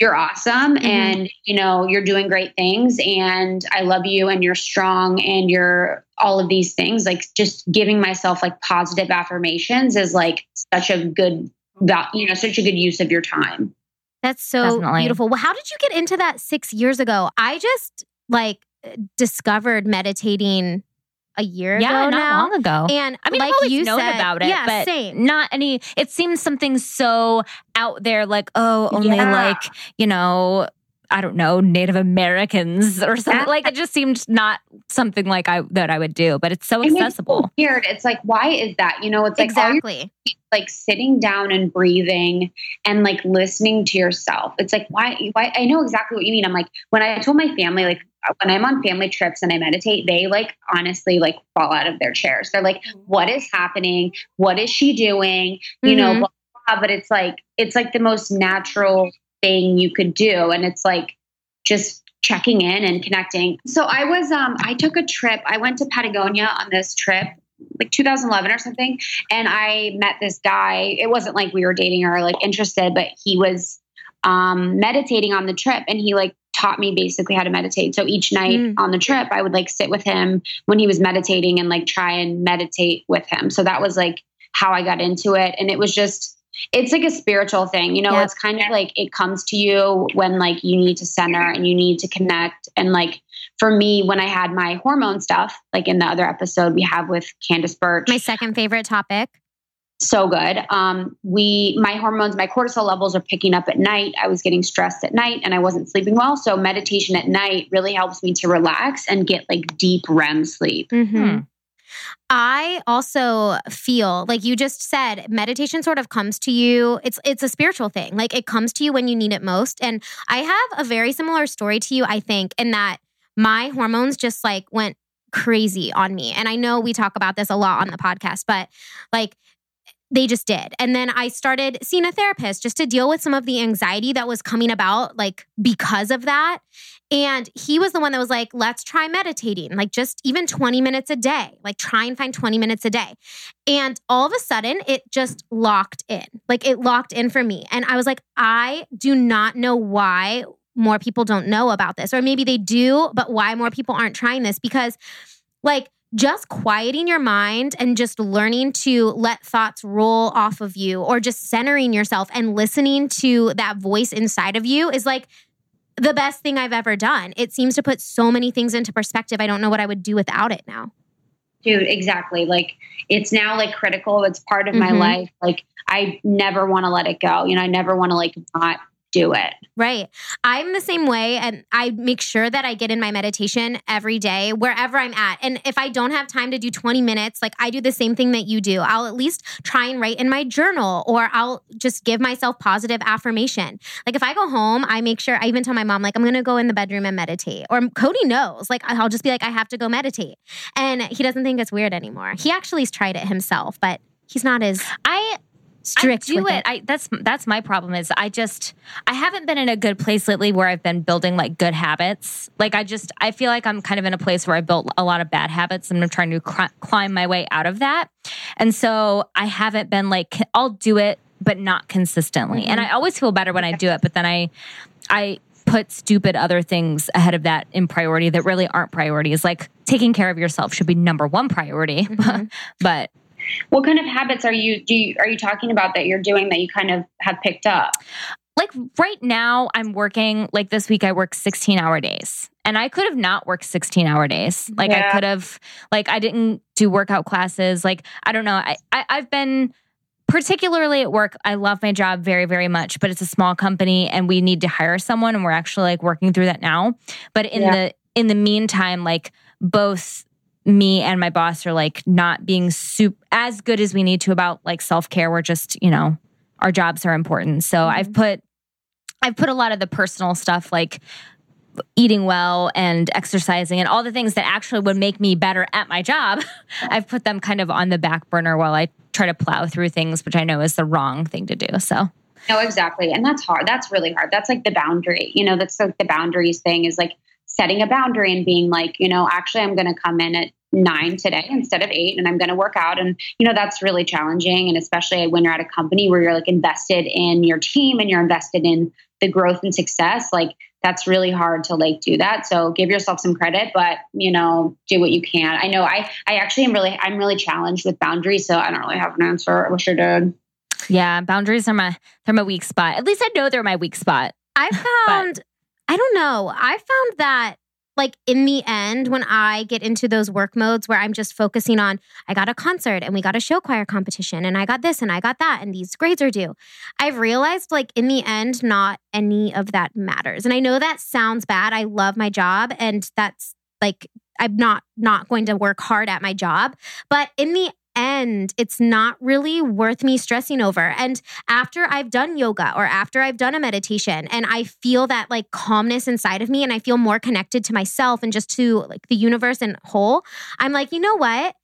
you're awesome Mhm. and you know you're doing great things and i love you and you're strong and you're all of these things like just giving myself like positive affirmations is like such a good val- you know such a good use of your time That's so Definitely. beautiful. Well, how did you get into that six years ago? I just like discovered meditating a year yeah, ago not now. long ago. And I mean, like I've always you known said, about it, yeah, but same. not any. It seems something so out there, like oh, only Yeah. like you know, I don't know, Native Americans or something. Like it just seemed not something like I that I would do, but it's so And it's so accessible. weird it's like why is that you know it's like exactly. like sitting down and breathing and like listening to yourself. It's like why why I know exactly what you mean. I'm like when I told my family like when I'm on family trips and I meditate, they like honestly like fall out of their chairs. They're like, what is happening? What is she doing? You know, Mhm. blah, blah, blah. but it's like it's like the most natural thing you could do. And it's like just checking in and connecting. So I was um I took a trip. I went to Patagonia on this trip like 2011 or something and I met this guy. It wasn't like we were dating or like interested, but he was um, meditating on the trip and he like taught me basically how to meditate. So each night Mm. on the trip, I would like sit with him when he was meditating and like try and meditate with him. So that was like how I got into it. And it was just, it's like a spiritual thing, you know, Yep. it's kind of like it comes to you when like you need to center and you need to connect. And like for me, when I had my hormone stuff, like in the other episode we have with Candace Birch, My second favorite topic. So good. Um, we, my hormones, my cortisol levels are picking up at night. I was getting stressed at night and I wasn't sleeping well. So meditation at night really helps me to relax and get like deep REM sleep. Mhm. Hmm. I also feel like you just said meditation sort of comes to you it's it's a spiritual thing like it comes to you when you need it most and I have a very similar story to you I think in that my hormones just like went crazy on me. And I know we talk about this a lot on the podcast, but like they just did. And then I started seeing a therapist just to deal with some of the anxiety that was coming about, like because of that. And he was the one that was like, let's try meditating, like just even 20 minutes a day, like try and find 20 minutes a day. And all of a sudden, it just locked in. Like it locked in for me. And I was like, I do not know why more people don't know about this, or maybe they do, but why more people aren't trying this because, like, just quieting your mind and just learning to let thoughts roll off of you or just centering yourself and listening to that voice inside of you is like the best thing I've ever done. It seems to put so many things into perspective. I don't know what I would do without it now. Dude, exactly. Like it's now like critical. It's part of my Mhm. life. Like I never want to let it go. You know, I never want to like not do it. Right. I'm the same way. And I make sure that I get in my meditation every day, wherever I'm at. And if I don't have time to do 20 minutes, like I do the same thing that you do. I'll at least try and write in my journal or I'll just give myself positive affirmation. Like if I go home, I make sure I even tell my mom, like, I'm going to go in the bedroom and meditate. Or Cody knows, like, I'll just be like, I have to go meditate. And he doesn't think it's weird anymore. He actually has tried it himself, but he's not as I strict I do with it. I that's that's my problem is I just I haven't been in a good place lately where I've been building like good habits. Like I just I feel like I'm kind of in a place where I built a lot of bad habits and I'm trying to cr- climb my way out of that. And so I haven't been like I'll do it but not consistently. And I always feel better when I do it, but then I I put stupid other things ahead of that in priority that really aren't priorities. Like taking care of yourself should be number one priority. Mhm. but What kind of habits are you do you, are you talking about that you're doing that you kind of have picked up? like right now i'm working like this week i work 16 hour days. And i could have not worked 16 hour days. Like i could have like i didn't do workout classes. Like i don't know. I, I i've been particularly at work. I love my job very very much but it's a small company and we need to hire someone and we're actually like working through that now. But in Yeah. the in the meantime like both me and my boss are like not being soup as good as we need to about like self-care we're just you know our jobs are important so mm-hmm. i've put I've put a lot of the personal stuff like eating well and exercising and all the things that actually would make me better at my job. I've put them kind of on the back burner while I try to plow through things, which I know is the wrong thing to do. So, No, exactly. And that's hard. That's really hard. That's like the boundary. You know, that's like the boundaries thing is like setting a boundary and being like, you know, actually I'm going to come in at nine today instead of eight and I'm going to work out. And, you know, that's really challenging. And especially when you're at a company where you're like invested in your team and you're invested in the growth and success, like that's really hard to like do that. So give yourself some credit, but you know, do what you can. I know I, I actually am really, I'm really challenged with boundaries. So I don't really have an answer. I wish I did. yeah, boundaries are my they're my weak spot. At least I know they're my weak spot. I found, I don't know. I found that like in the end, when I get into those work modes where I'm just focusing on, I got a concert and we got a show choir competition and I got this and I got that and these grades are due. I've realized like in the end, not any of that matters. And I know that sounds bad. I love my job and that's like, I'm not not going to work hard at my job, but in the end, it's not really worth me stressing over. And after I've done yoga or after I've done a meditation and I feel that like calmness inside of me and I feel more connected to myself and just to like the universe and whole, I'm like, you know what?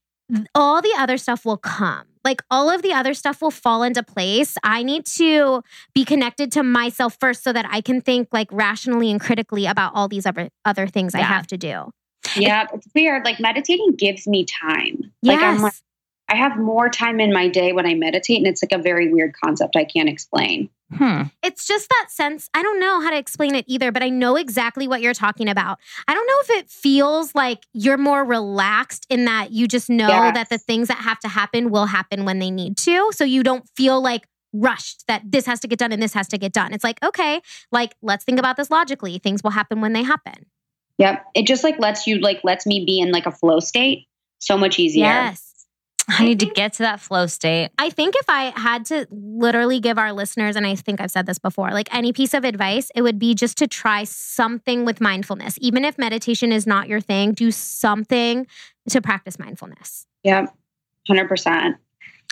All the other stuff will come. Like all of the other stuff will fall into place. I need to be connected to myself first so that I can think like rationally and critically about all these other other things I have to do. Yeah, it's weird. Like meditating gives me time. Like I'm like, Yes. I have more time in my day when I meditate, and it's like a very weird concept I can't explain. Hmm. it's just that sense. I don't know how to explain it either, but I know exactly what you're talking about. I don't know if it feels like you're more relaxed in that you just know Yes. that the things that have to happen will happen when they need to. So you don't feel like rushed that this has to get done and this has to get done. It's like, okay, like let's think about this logically. Things will happen when they happen. Yep, it just like lets you like lets me be in like a flow state so much easier. Yes. I need to mm-hmm. get to that flow state. I think if I had to literally give our listeners, and I think I've said this before, like any piece of advice, it would be just to try something with mindfulness. Even if meditation is not your thing, do something to practice mindfulness. Yep, hundred percent.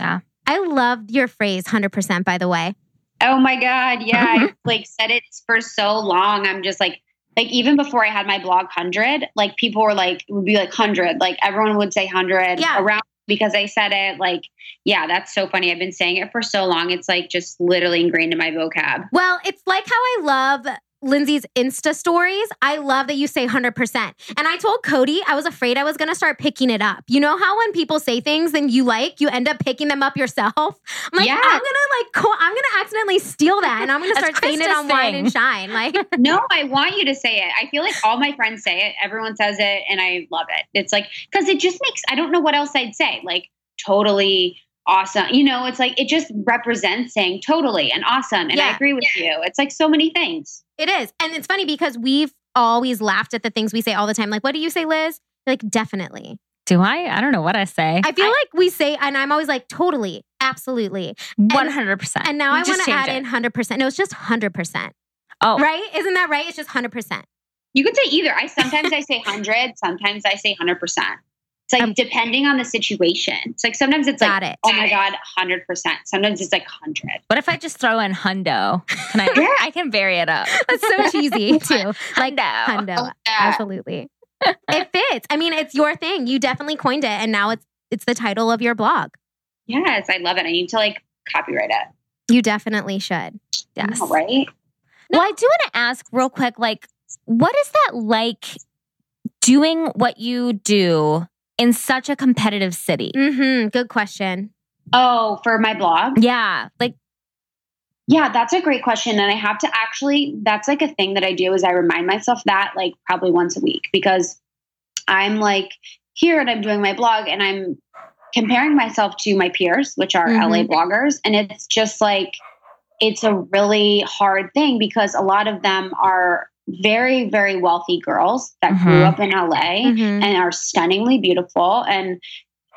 Yeah. I love your phrase 100%, by the way. Oh my god, yeah, I like said it for so long. I'm just like like even before I had my blog 100, like people were like, it would be like 100. Like everyone would say 100 Yeah. around because I said it. Like, yeah, that's so funny. I've been saying it for so long. It's like just literally ingrained in my vocab. Well, it's like how I love Lindsay's Insta stories. I love that you say 100%. And I told Cody I was afraid I was going to start picking it up. You know how when people say things and you like, you end up picking them up yourself? I'm like, Yeah. I'm going to like, co- I'm going to accidentally steal that and I'm going to start saying it Krista's on Wine and Shine. Like, no, I want you to say it. I feel like all my friends say it. Everyone says it, and I love it. It's like because it just makes. I don't know what else I'd say. Like totally awesome. You know, it's like it just represents saying totally and awesome. And I agree with you. It's like so many things. it is. And it's funny because we've always laughed at the things we say all the time. Like, what do you say, Liz? You're like, definitely. Do I? I don't know what I say. I feel like we say, and I'm always like, totally, absolutely. One hundred percent. And now I want to add it. in 100%. No, it's just 100%. Oh, Right? Isn't that right? It's just 100%. You could say either. I sometimes I say hundred, sometimes I say hundred percent. It's like Um, depending on the situation. It's like sometimes it's Got like, it. oh my god, hundred percent. Sometimes it's like hundred. What if I just throw in hundo? Can I? Yeah. I can vary it up. That's so cheesy, too. Like, Hundo. hundo. Absolutely. it fits. I mean, it's your thing. You definitely coined it. And now it's it's the title of your blog. Yes, I love it. I need to like copyright it. You definitely should. Yes. All right. Well, I do want to ask real quick, like, what is that like doing what you do in such a competitive city? Mm-hmm. Good question. Oh, for my blog. Yeah, like, Yeah, that's a great question. And I have to actually, that's like a thing that I do is I remind myself that like probably once a week because I'm like here and I'm doing my blog and I'm comparing myself to my peers, which are Mhm. LA bloggers. And it's just like, it's a really hard thing because a lot of them are very, very wealthy girls that grew Mhm. up in LA Mhm. and are stunningly beautiful and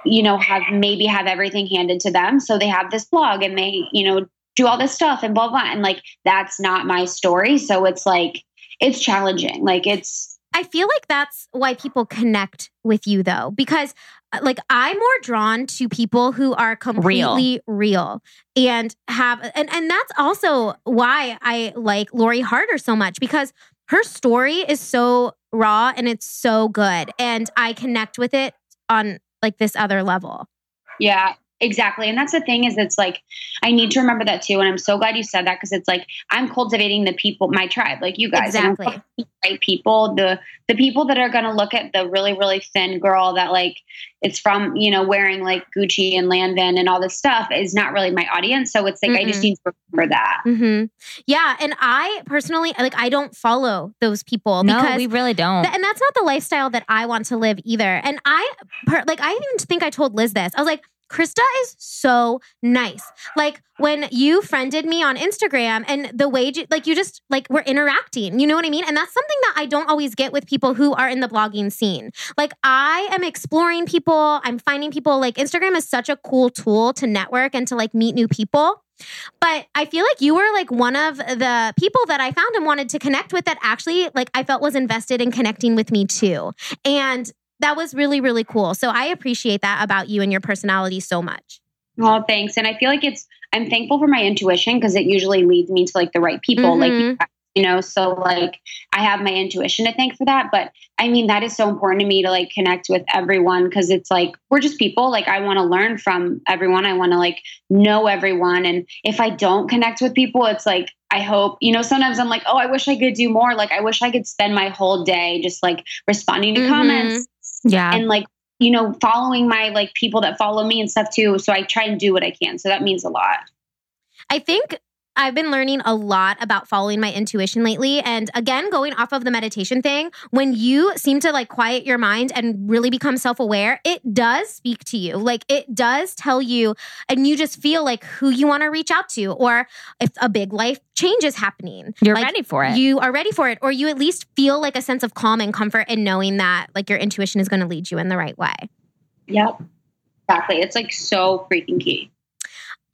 you know have maybe have everything handed to them. So they have this blog and they you know do all this stuff and blah blah and like that's not my story. So it's like it's challenging. Like it's I feel like that's why people connect with you though, because uh, like I'm more drawn to people who are completely real, and have and and that's also why I like Lori Harder so much because her story is so raw and it's so good, and I connect with it on like this other level. yeah exactly and that's the thing is it's like i need to remember that too and i'm so glad you said that because it's like i'm cultivating the people my tribe like you guys Exactly. the right people the the people that are going to look at the really really thin girl that like it's from you know wearing like gucci and landon and all this stuff is not really my audience so it's like i just need to remember that hmm Yeah, and I personally like I don't follow those people no, because we really don't. Th- and that's not the lifestyle that I want to live either. And I, per, like, I even think I told Liz this. I was like, Krista is so nice. Like when you friended me on Instagram and the way, you, like, you just, like, we're interacting. You know what I mean? And that's something that I don't always get with people who are in the blogging scene. Like, I am exploring people, I'm finding people. Like, Instagram is such a cool tool to network and to, like, meet new people. But I feel like you were like one of the people that I found and wanted to connect with that actually like I felt was invested in connecting with me too. And that was really, really cool. So I appreciate that about you and your personality so much. well thanks and i feel like it's i'm thankful for my intuition because it usually leads me to like the right people like Mhm. you know so like i have my intuition to thank for that but i mean that is so important to me to like connect with everyone because it's like we're just people like i want to learn from everyone i want to like know everyone and if i don't connect with people it's like i hope you know sometimes i'm like oh i wish i could do more like i wish i could spend my whole day just like responding to Mhm. comments yeah. and like you know following my like people that follow me and stuff too so i try and do what i can so that means a lot I think I've been learning a lot about following my intuition lately. And again, going off of the meditation thing, when you seem to like quiet your mind and really become self aware, it does speak to you. Like it does tell you, and you just feel like who you want to reach out to, or if a big life change is happening. You're like, ready for it. You are ready for it, or you at least feel like a sense of calm and comfort in knowing that like your intuition is going to lead you in the right way. yep exactly it's like so freaking key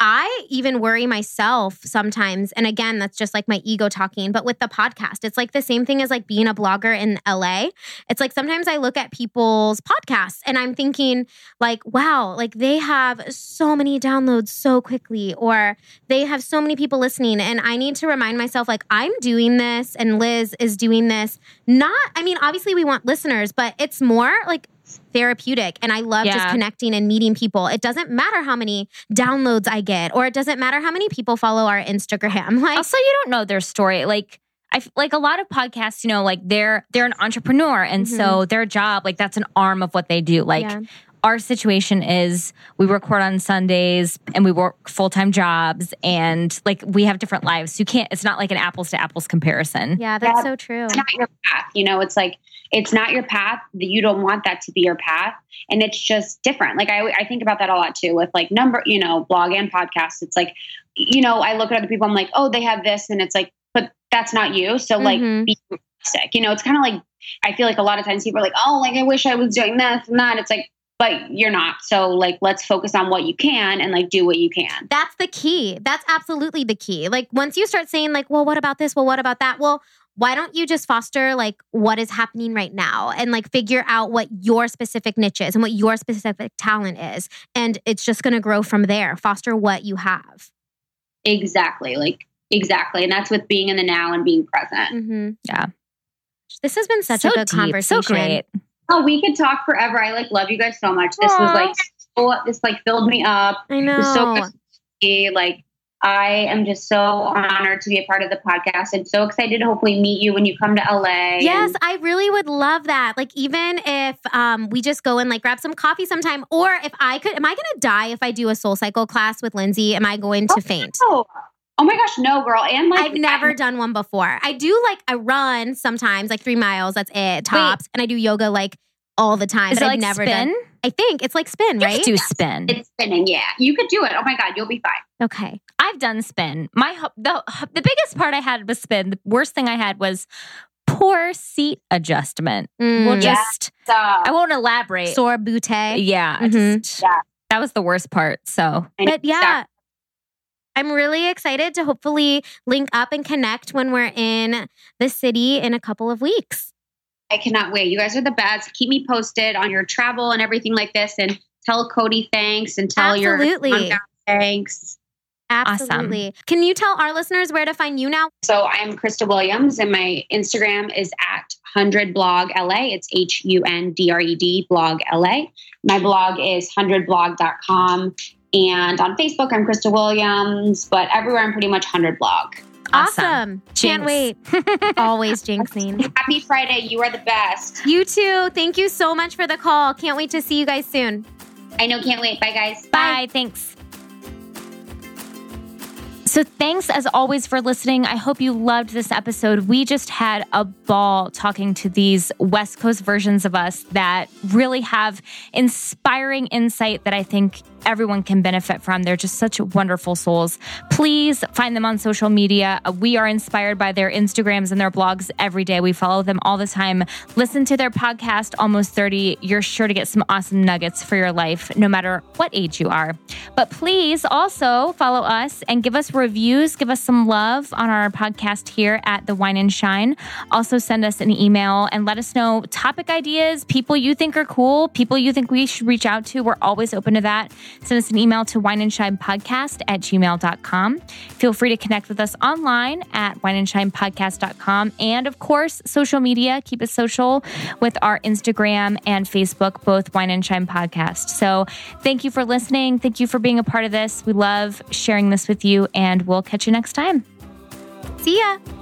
I even worry myself sometimes. And again, that's just like my ego talking. But with the podcast, it's like the same thing as like being a blogger in LA. It's like sometimes I look at people's podcasts and I'm thinking, like, wow, like they have so many downloads so quickly, or they have so many people listening. And I need to remind myself, like, I'm doing this and Liz is doing this. Not, I mean, obviously we want listeners, but it's more like therapeutic and I love Yeah. just connecting and meeting people. It doesn't matter how many downloads I get or it doesn't matter how many people follow our Instagram. Like also you don't know their story like I like a lot of podcasts, you know, like they're they're an entrepreneur, and so mm-hmm. their job, like that's an arm of what they do. Like Yeah. our situation is, we record on Sundays and we work full time jobs, and like we have different lives. So you can't. It's not like an apples to apples comparison. yeah, that's Yeah. so true. it's not your path. You know, it's like it's not your path. That you don't want that to be your path, and it's just different. Like I, I think about that a lot too with like number, you know, blog and podcast. It's like, you know, I look at other people. I'm like, oh, they have this, and it's like, but that's not you. So like, Mhm. be realistic. You know, it's kind of like I feel like a lot of times people are like, oh, like I wish I was doing this and that. It's like, but you're not. So like, let's focus on what you can and like do what you can. That's the key. That's absolutely the key. Like once you start saying like, well, what about this? Well, what about that? Well, why don't you just foster like what is happening right now and like figure out what your specific niche is and what your specific talent is and it's just going to grow from there. Foster what you have. Exactly. Like exactly. And that's with being in the now and being present. Mm-hmm. Yeah. This has been such so a good deep, conversation. so great. Oh, we could talk forever. I like love you guys so much. This was Aw. like so, this like filled me up. I It was so know. good to see. Like I am just so honored to be a part of the podcast and so excited to hopefully meet you when you come to LA. Yes, I really would love that. Like even if um we just go and like grab some coffee sometime or if I could am I going to die if I do a soul cycle class with Lindsey? Am I going to faint? oh, oh my gosh, no, girl. And like I've never done one before. I do like I run sometimes, like 3 miles, that's it, tops, and I do yoga like all the time. Is but it I've like never spin? done I think it's like spin, You right? could do spin. it's spinning. Yeah, you could do it. Oh my god, you'll be fine. okay. I've done spin. My the the biggest part I had was spin. The worst thing I had was poor seat adjustment. Mm, We'll Yeah. just So I won't elaborate. sore bootay. yeah, I Mhm. just Yeah. that was the worst part. So I But yeah, exactly. I'm really excited to hopefully link up and connect when we're in the city in a couple of weeks. I cannot wait. You guys are the best. Keep me posted on your travel and everything like this, and tell Cody thanks and tell Absolutely. your mom thanks. Absolutely. Can you tell our listeners where to find you now? So I'm Krista Williams, and my Instagram is at 100 blog LA. It's H U N D R E D blog LA. My blog is 100blog.com. And on Facebook, I'm Krista Williams, but everywhere I'm pretty much 100 blog. Awesome. Can't wait. Always jinxing. Happy Friday. You are the best. You too. Thank you so much for the call. Can't wait to see you guys soon. I know, can't wait. Bye, guys. Bye. Thanks. So, thanks as always for listening. I hope you loved this episode. We just had a ball talking to these West Coast versions of us that really have inspiring insight that I think everyone can benefit from. They're just such wonderful souls. Please find them on social media. Uh, We are inspired by their Instagrams and their blogs every day. We follow them all the time. Listen to their podcast, Almost 30. You're sure to get some awesome nuggets for your life, no matter what age you are. But please also follow us and give us reviews, give us some love on our podcast here at The Wine and Shine. Also, send us an email and let us know topic ideas, people you think are cool, people you think we should reach out to. We're always open to that. Send us an email to wineandshinepodcast at gmail.com. Feel free to connect with us online at wineandshinepodcast.com. And of course, social media. Keep it social with our Instagram and Facebook, both Wine and Shine Podcast. So thank you for listening. Thank you for being a part of this. We love sharing this with you, and we'll catch you next time. See ya.